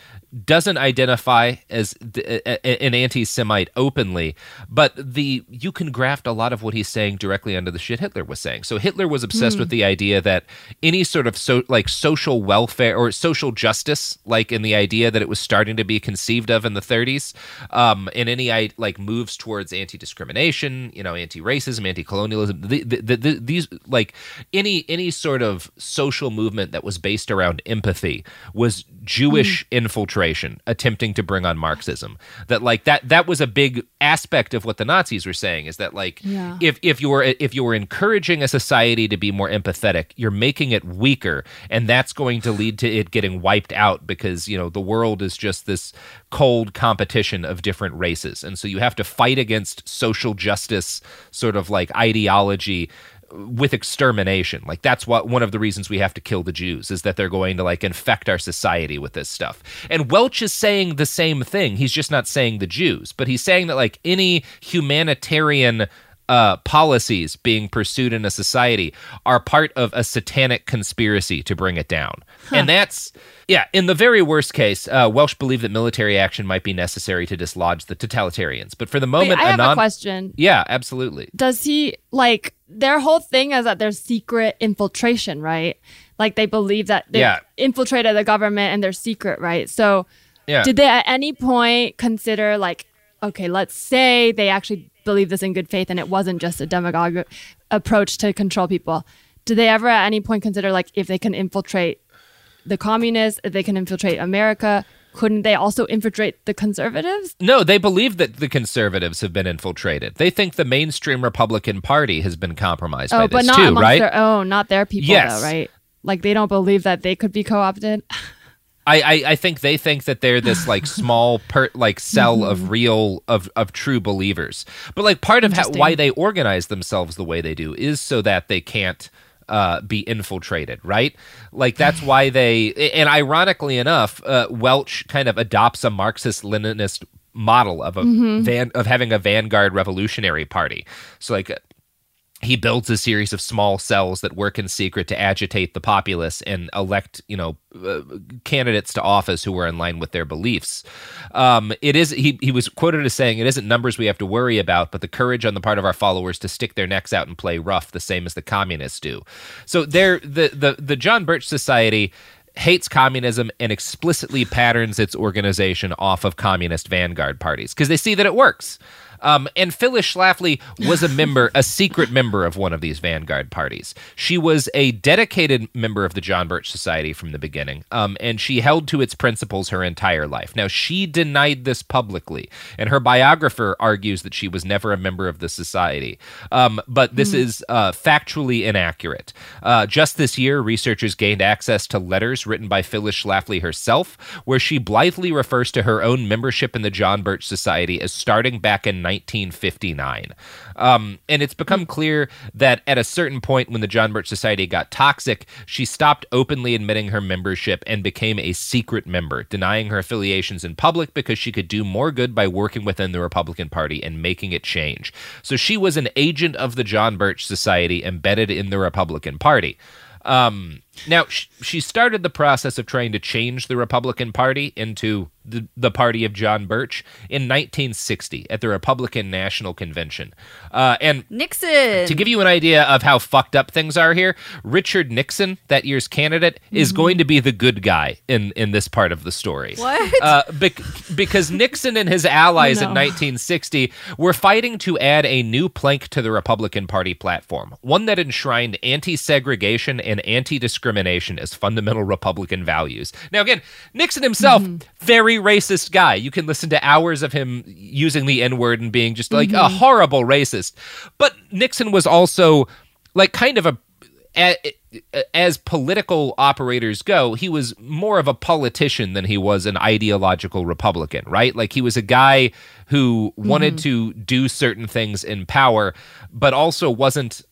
doesn't identify as th- a- a- an anti-Semite openly, but the you can graft a lot of what he's saying directly onto the shit Hitler was saying. So Hitler was obsessed Hmm. with the idea that any sort of so like social welfare or social justice, like in the idea that it was starting to be conceived of in the 30s, um, and any like moves towards anti-discrimination, you know, anti-racism, anti-colonialism, the, the, the, the, these like any any sort of social movement that was based around empathy was Jewish infiltration attempting to bring on Marxism. That like that that was a big aspect of what the Nazis were saying is that like Yeah. if if you were if you were encouraging a society to be more empathetic, you're making it weaker, and that's going to lead to it getting wiped out because you know the world is just this cold competition of different races, and so you have to fight against social justice sort of like ideology with extermination. Like that's what one of the reasons we have to kill the Jews is that they're going to like infect our society with this stuff. And Welch is saying the same thing. He's just not saying the Jews, but he's saying that like any humanitarian uh, policies being pursued in a society are part of a satanic conspiracy to bring it down. And that's, yeah, in the very worst case, uh, Welch believed that military action might be necessary to dislodge the totalitarians. But for the Wait, moment, I have a non- question. Yeah, absolutely. Does he like their whole thing is that there's secret infiltration, right? Like they believe that they Yeah. infiltrated the government and they're secret, right? So Yeah. did they at any point consider like okay, let's say they actually believe this in good faith and it wasn't just a demagogue approach to control people. Do they ever at any point consider like if they can infiltrate the communists, if they can infiltrate America, couldn't they also infiltrate the conservatives? No, they believe that the conservatives have been infiltrated. They think the mainstream Republican Party has been compromised oh, by but this not too, right? their own, not their people Yes. though, right? Like they don't believe that they could be co-opted. I, I, I think they think that they're this like small per like cell Mm-hmm. of real of of true believers. But like part of how, why they organize themselves the way they do is so that they can't uh, be infiltrated, right? Like that's why they and ironically enough, uh, Welch kind of adopts a Marxist Leninist model of a Mhm. van of having a vanguard revolutionary party. So like he builds a series of small cells that work in secret to agitate the populace and elect, you know, uh, candidates to office who are in line with their beliefs. Um, it is he he was quoted as saying, "It isn't numbers we have to worry about, but the courage on the part of our followers to stick their necks out and play rough, the same as the communists do." So there, the the the John Birch Society hates communism and explicitly patterns its organization off of communist vanguard parties because they see that it works. Um, and Phyllis Schlafly was a member, a secret member of one of these vanguard parties. She was a dedicated member of the John Birch Society from the beginning, um, and she held to its principles her entire life. Now, she denied this publicly, and her biographer argues that she was never a member of the society. Um, but this Hmm. is uh, factually inaccurate. Uh, just this year, researchers gained access to letters written by Phyllis Schlafly herself, where she blithely refers to her own membership in the John Birch Society as starting back in 1959. Um, and it's become clear that at a certain point when the John Birch Society got toxic, she stopped openly admitting her membership and became a secret member, denying her affiliations in public because she could do more good by working within the Republican Party and making it change. So she was an agent of the John Birch Society embedded in the Republican Party. Um, now, sh- she started the process of trying to change the Republican Party into the, the party of John Birch in 1960 at the Republican National Convention. Uh, and Nixon. to give you an idea of how fucked up things are here, Richard Nixon, that year's candidate, is Mhm. going to be the good guy in, in this part of the story. What? Uh, bec- because Nixon and his allies in 1960 were fighting to add a new plank to the Republican Party platform, one that enshrined anti segregation and anti discrimination as fundamental Republican values. Now, again, Nixon himself, very racist guy. You can listen to hours of him using the N word and being just like a Mhm. horrible racist. But Nixon was also like kind of a a- as political operators go, he was more of a politician than he was an ideological Republican, right? Like he was a guy who wanted Mhm. to do certain things in power, but also wasn't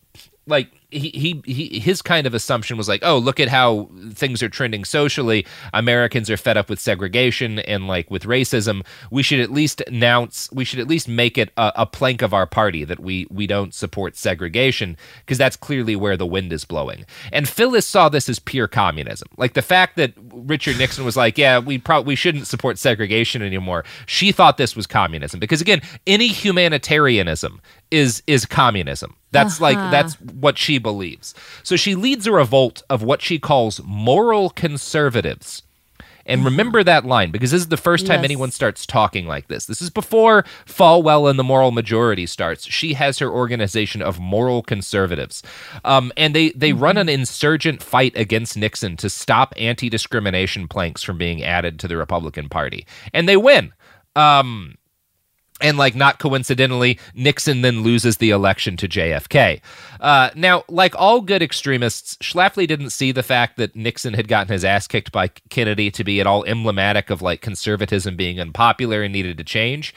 like he, he he his kind of assumption was like, oh, look at how things are trending socially. Americans are fed up with segregation and like with racism. We should at least announce. We should at least make it a, a plank of our party that we we don't support segregation because that's clearly where the wind is blowing. And Phyllis saw this as pure communism, like the fact that Richard Nixon was like, yeah, we probably we shouldn't support segregation anymore. She thought this was communism because again, any humanitarianism is is communism. That's like Uh-huh. that's what she believes. So she leads a revolt of what she calls moral conservatives. And remember that line because this is the first time Yes. anyone starts talking like this. This is before Falwell and the moral majority starts. She has her organization of moral conservatives. Um, and they, they run an insurgent fight against Nixon to stop anti discrimination planks from being added to the Republican Party. And they win. Um, and like not coincidentally, Nixon then loses the election to JFK. Uh, now, like all good extremists, Schlafly didn't see the fact that Nixon had gotten his ass kicked by Kennedy to be at all emblematic of like conservatism being unpopular and needed to change.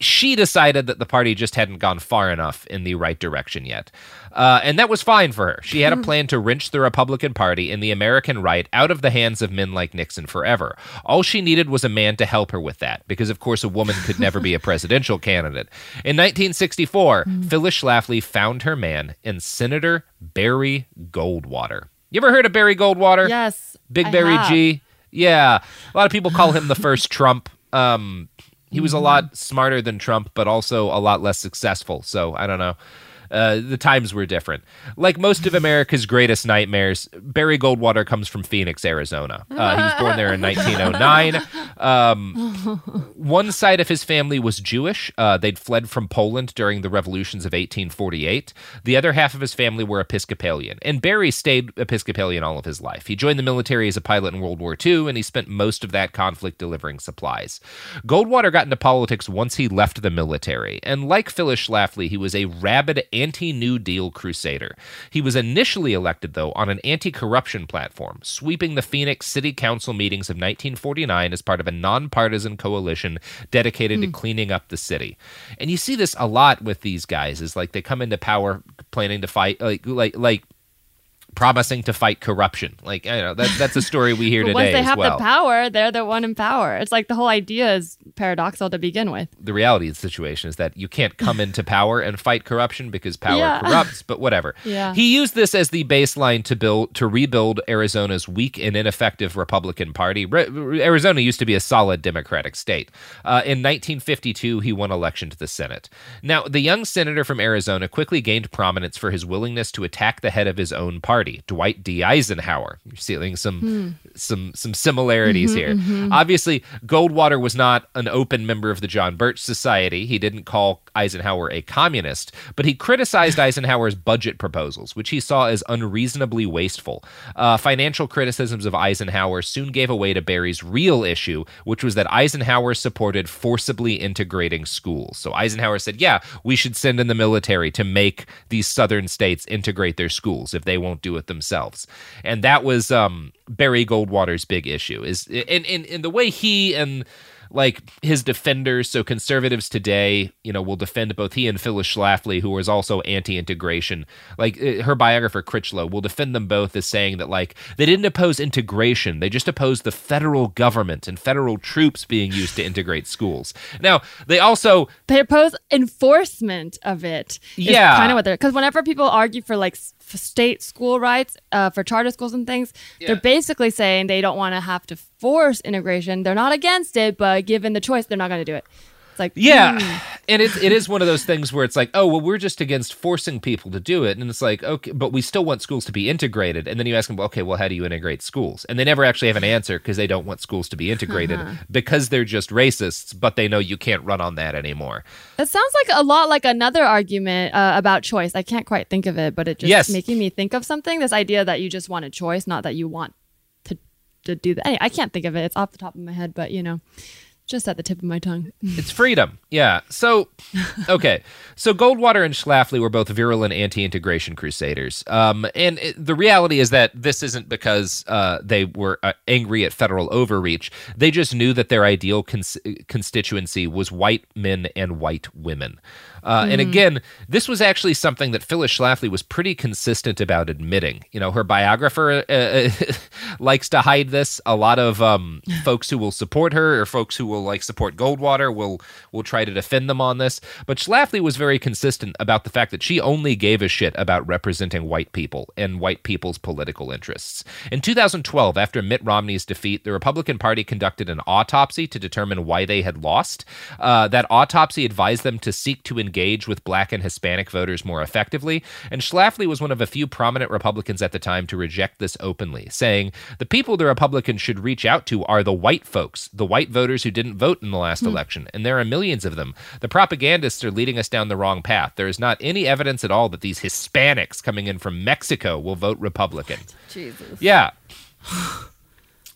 She decided that the party just hadn't gone far enough in the right direction yet. Uh, and that was fine for her. She had a plan to wrench the Republican Party and the American right out of the hands of men like Nixon forever. All she needed was a man to help her with that, because of course a woman could never be a presidential candidate. In 1964, Phyllis Schlafly found her man in Senator Barry Goldwater. You ever heard of Barry Goldwater? Yes. Big I Barry have. G. Yeah. A lot of people call him the first Trump. Um, he was a lot smarter than Trump, but also a lot less successful. So I don't know. Uh, the times were different. Like most of America's greatest nightmares, Barry Goldwater comes from Phoenix, Arizona. Uh, he was born there in 1909. Um, one side of his family was Jewish. Uh, they'd fled from Poland during the revolutions of 1848. The other half of his family were Episcopalian. And Barry stayed Episcopalian all of his life. He joined the military as a pilot in World War II, and he spent most of that conflict delivering supplies. Goldwater got into politics once he left the military. And like Phyllis Schlafly, he was a rabid anti New Deal crusader. He was initially elected, though, on an anti corruption platform, sweeping the Phoenix City Council meetings of 1949 as part of a nonpartisan coalition dedicated to hmm. cleaning up the city. And you see this a lot with these guys is like they come into power planning to fight like like like promising to fight corruption. Like I know that that's a story we hear But today once they have well. the power, they're the one in power. It's like the whole idea is paradoxical to begin with. the reality of the situation is that you can't come into power and fight corruption because power Yeah. corrupts, but whatever. Yeah. He used this as the baseline to build to rebuild Arizona's weak and ineffective Republican Party. Re- Arizona used to be a solid Democratic state. Uh, in 1952, he won election to the Senate. Now, the young senator from Arizona quickly gained prominence for his willingness to attack the head of his own party, Dwight D. Eisenhower. You're seeing some Hmm. some some similarities Mhm, here. mhm. Obviously, Goldwater was not an open member of the John Birch Society. He didn't call Eisenhower a communist, but he criticized Eisenhower's budget proposals, which he saw as unreasonably wasteful. Uh, financial criticisms of Eisenhower soon gave away to Barry's real issue, which was that Eisenhower supported forcibly integrating schools. So Eisenhower said, "Yeah, we should send in the military to make these southern states integrate their schools if they won't do it themselves." And that was um, Barry Goldwater's big issue. Is in in, in the way he and like his defenders, so conservatives today, you know, will defend both he and Phyllis Schlafly, who was also anti-integration. Like uh, her biographer Critchlow will defend them both as saying that like they didn't oppose integration, they just opposed the federal government and federal troops being used to integrate schools. Now they also They oppose enforcement of it. Yeah. kind of what they're because whenever people argue for like state school rights, uh, for charter schools and things, they're basically saying they don't want to have to force integration. They're not against it, but given the choice, they're not going to do it. It's like Yeah. hmm. And it, it is one of those things where it's like, oh, well, we're just against forcing people to do it. And it's like, okay, but we still want schools to be integrated. And then you ask them, well, okay, well, how do you integrate schools? And they never actually have an answer because they don't want schools to be integrated Uh-huh. because they're just racists, but they know you can't run on that anymore. That sounds like a lot like another argument uh, about choice. I can't quite think of it, but it just Yes. making me think of something. This idea that you just want a choice, not that you want to do that. Anyway, I can't think of it. It's off the top of my head, but you know, just at the tip of my tongue. It's freedom. Yeah. So, okay. So Goldwater and Schlafly were both virulent anti-integration crusaders. Um, and it, the reality is that this isn't because uh, they were uh, angry at federal overreach. They just knew that their ideal cons- constituency was white men and white women. Uh, And Mm. again, this was actually something that Phyllis Schlafly was pretty consistent about admitting. You know, her biographer uh, likes to hide this. A lot of um, folks who will support her or folks who will like support Goldwater will will try to defend them on this. But Schlafly was very consistent about the fact that she only gave a shit about representing white people and white people's political interests. In 2012, after Mitt Romney's defeat, the Republican Party conducted an autopsy to determine why they had lost. Uh, that autopsy advised them to seek to engage with black and Hispanic voters more effectively. And Schlafly was one of a few prominent Republicans at the time to reject this openly, saying, The people the Republicans should reach out to are the white folks, the white voters who didn't vote in the last Hmm. election. And there are millions of them. The propagandists are leading us down the wrong path. There is not any evidence at all that these Hispanics coming in from Mexico will vote Republican. Jesus. Yeah.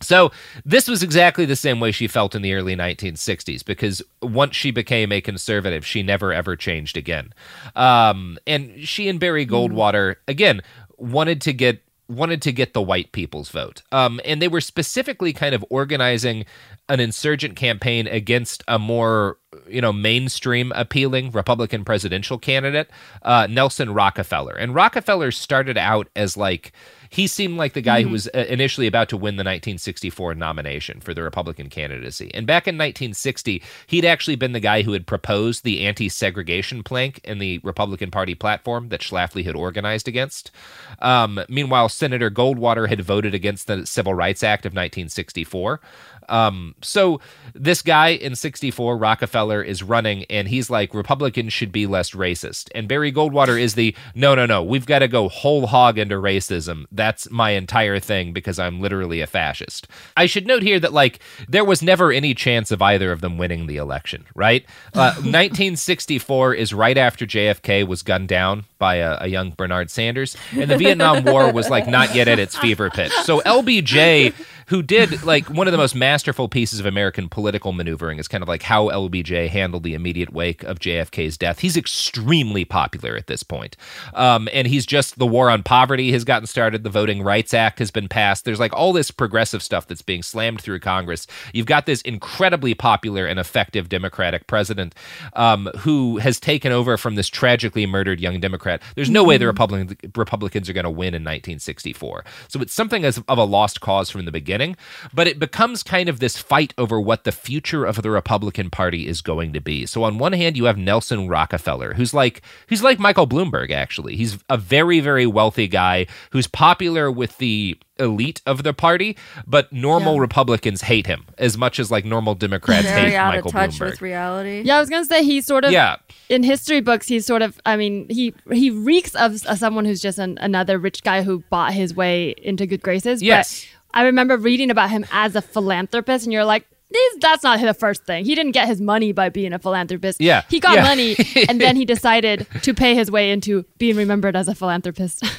So this was exactly the same way she felt in the early 1960s because once she became a conservative, she never ever changed again. Um, and she and Barry Goldwater again wanted to get wanted to get the white people's vote. Um, and they were specifically kind of organizing an insurgent campaign against a more you know mainstream appealing Republican presidential candidate, uh, Nelson Rockefeller. And Rockefeller started out as like he seemed like the guy who Mhm. was uh, initially about to win the 1964 nomination for the Republican candidacy. And back in 1960, he'd actually been the guy who had proposed the anti-segregation plank in the Republican Party platform that Schlafly had organized against. Um, meanwhile, Senator Goldwater had voted against the Civil Rights Act of 1964. Um, so this guy in 64, Rockefeller, Rockefeller is running, and he's like, Republicans should be less racist. And Barry Goldwater is the, no, no, no, we've got to go whole hog into racism. That's my entire thing because I'm literally a fascist. I should note here that, like, there was never any chance of either of them winning the election, right? Uh, 1964 is right after JFK was gunned down by a, a young Bernard Sanders, and the Vietnam War was like not yet at its fever pitch. So LBJ who did like one of the most masterful pieces of American political maneuvering is kind of like how LBJ handled the immediate wake of JFK's death. He's extremely popular at this point. Um, and he's just the war on poverty has gotten started. The Voting Rights Act has been passed. There's like all this progressive stuff that's being slammed through Congress. You've got this incredibly popular and effective Democratic president um, who has taken over from this tragically murdered young Democrat. There's no way the Republican, Republicans are going to win in 1964. So it's something as of a lost cause from the beginning beginning, but it becomes kind of this fight over what the future of the Republican Party is going to be. So on one hand, you have Nelson Rockefeller, who's like who's like Michael Bloomberg actually. He's a very very wealthy guy who's popular with the elite of the party, but normal yeah. Republicans hate him as much as like normal Democrats Very hate out Michael of touch Bloomberg. with reality. Yeah, I was gonna say he's sort of Yeah. in history books. He's sort of I mean he he reeks of someone who's just an, another rich guy who bought his way into good graces. Yes. But I remember reading about him as a philanthropist, and you're like. "This- That's not the first thing. He didn't get his money by being a philanthropist. Yeah. He got Yeah. money and then he decided to pay his way into being remembered as a philanthropist.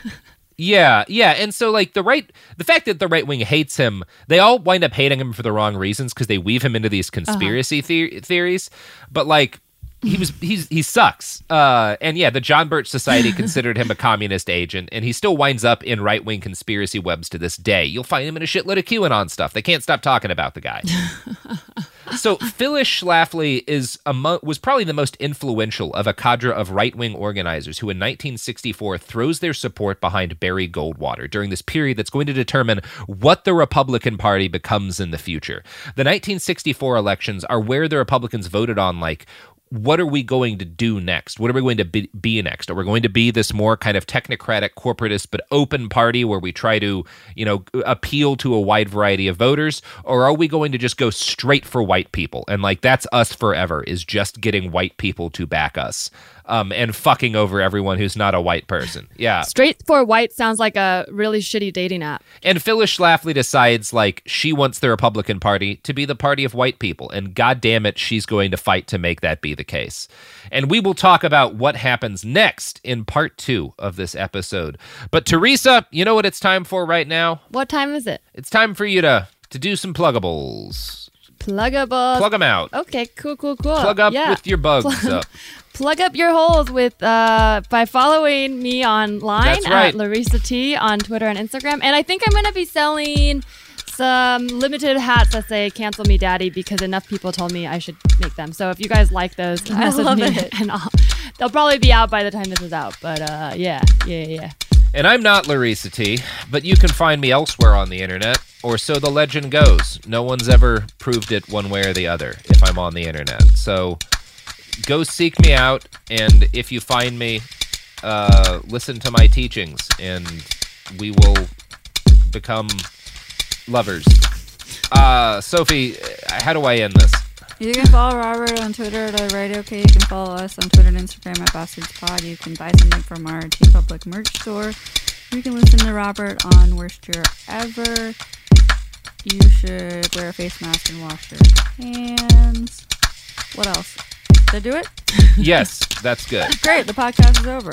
Yeah, yeah, and so like the right, the fact that the right wing hates him, they all wind up hating him for the wrong reasons because they weave him into these uh-huh. conspiracy the- theories. But like, he was he's he sucks. Uh, and yeah, the John Birch Society considered him a communist agent, and he still winds up in right wing conspiracy webs to this day. You'll find him in a shitload of QAnon stuff. They can't stop talking about the guy. so Phyllis Schlafly is among, was probably the most influential of a cadre of right-wing organizers who in 1964 throws their support behind Barry Goldwater during this period that's going to determine what the Republican Party becomes in the future. The 1964 elections are where the Republicans voted on like what are we going to do next? What are we going to be, be next? Are we going to be this more kind of technocratic, corporatist, but open party where we try to, you know, appeal to a wide variety of voters? Or are we going to just go straight for white people? And like, that's us forever, is just getting white people to back us um, and fucking over everyone who's not a white person. Yeah. Straight for white sounds like a really shitty dating app. And Phyllis Schlafly decides like she wants the Republican Party to be the party of white people, and god damn it, she's going to fight to make that be the case. And we will talk about what happens next in part two of this episode. But Teresa, you know what it's time for right now? What time is it? It's time for you to to do some pluggables. Pluggable. them out. Okay, cool, cool, cool. Plug up Yeah. with your bugs Plug- up. Plug up your holes with uh, by following me online That's right. at Larissa T on Twitter and Instagram. And I think I'm gonna be selling some limited hats that say "Cancel Me, Daddy" because enough people told me I should make them. So if you guys like those, I message love me it. and I'll, they'll probably be out by the time this is out. But uh, yeah, yeah, yeah. And I'm not Larissa T, but you can find me elsewhere on the internet, or so the legend goes. No one's ever proved it one way or the other if I'm on the internet. So go seek me out, and if you find me, uh, listen to my teachings, and we will become lovers. Uh, Sophie, how do I end this? You can follow Robert on Twitter at iWriteOK. You can follow us on Twitter and Instagram at BastardsPod. You can buy something from our TeePublic merch store. You can listen to Robert on Worst Year Ever. You should wear a face mask and wash your hands. What else? Did I do it? Yes, that's good. Great, the podcast is over.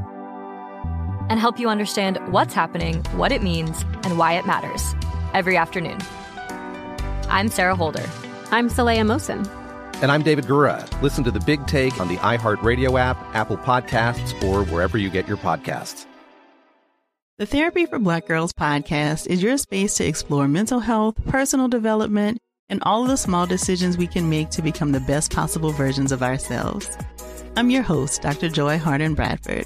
And help you understand what's happening, what it means, and why it matters every afternoon. I'm Sarah Holder. I'm Saleha Mohsin. And I'm David Gura. Listen to The Big Take on the iHeartRadio app, Apple Podcasts, or wherever you get your podcasts. The Therapy for Black Girls podcast is your space to explore mental health, personal development, and all of the small decisions we can make to become the best possible versions of ourselves. I'm your host, Dr. Joy Harden Bradford,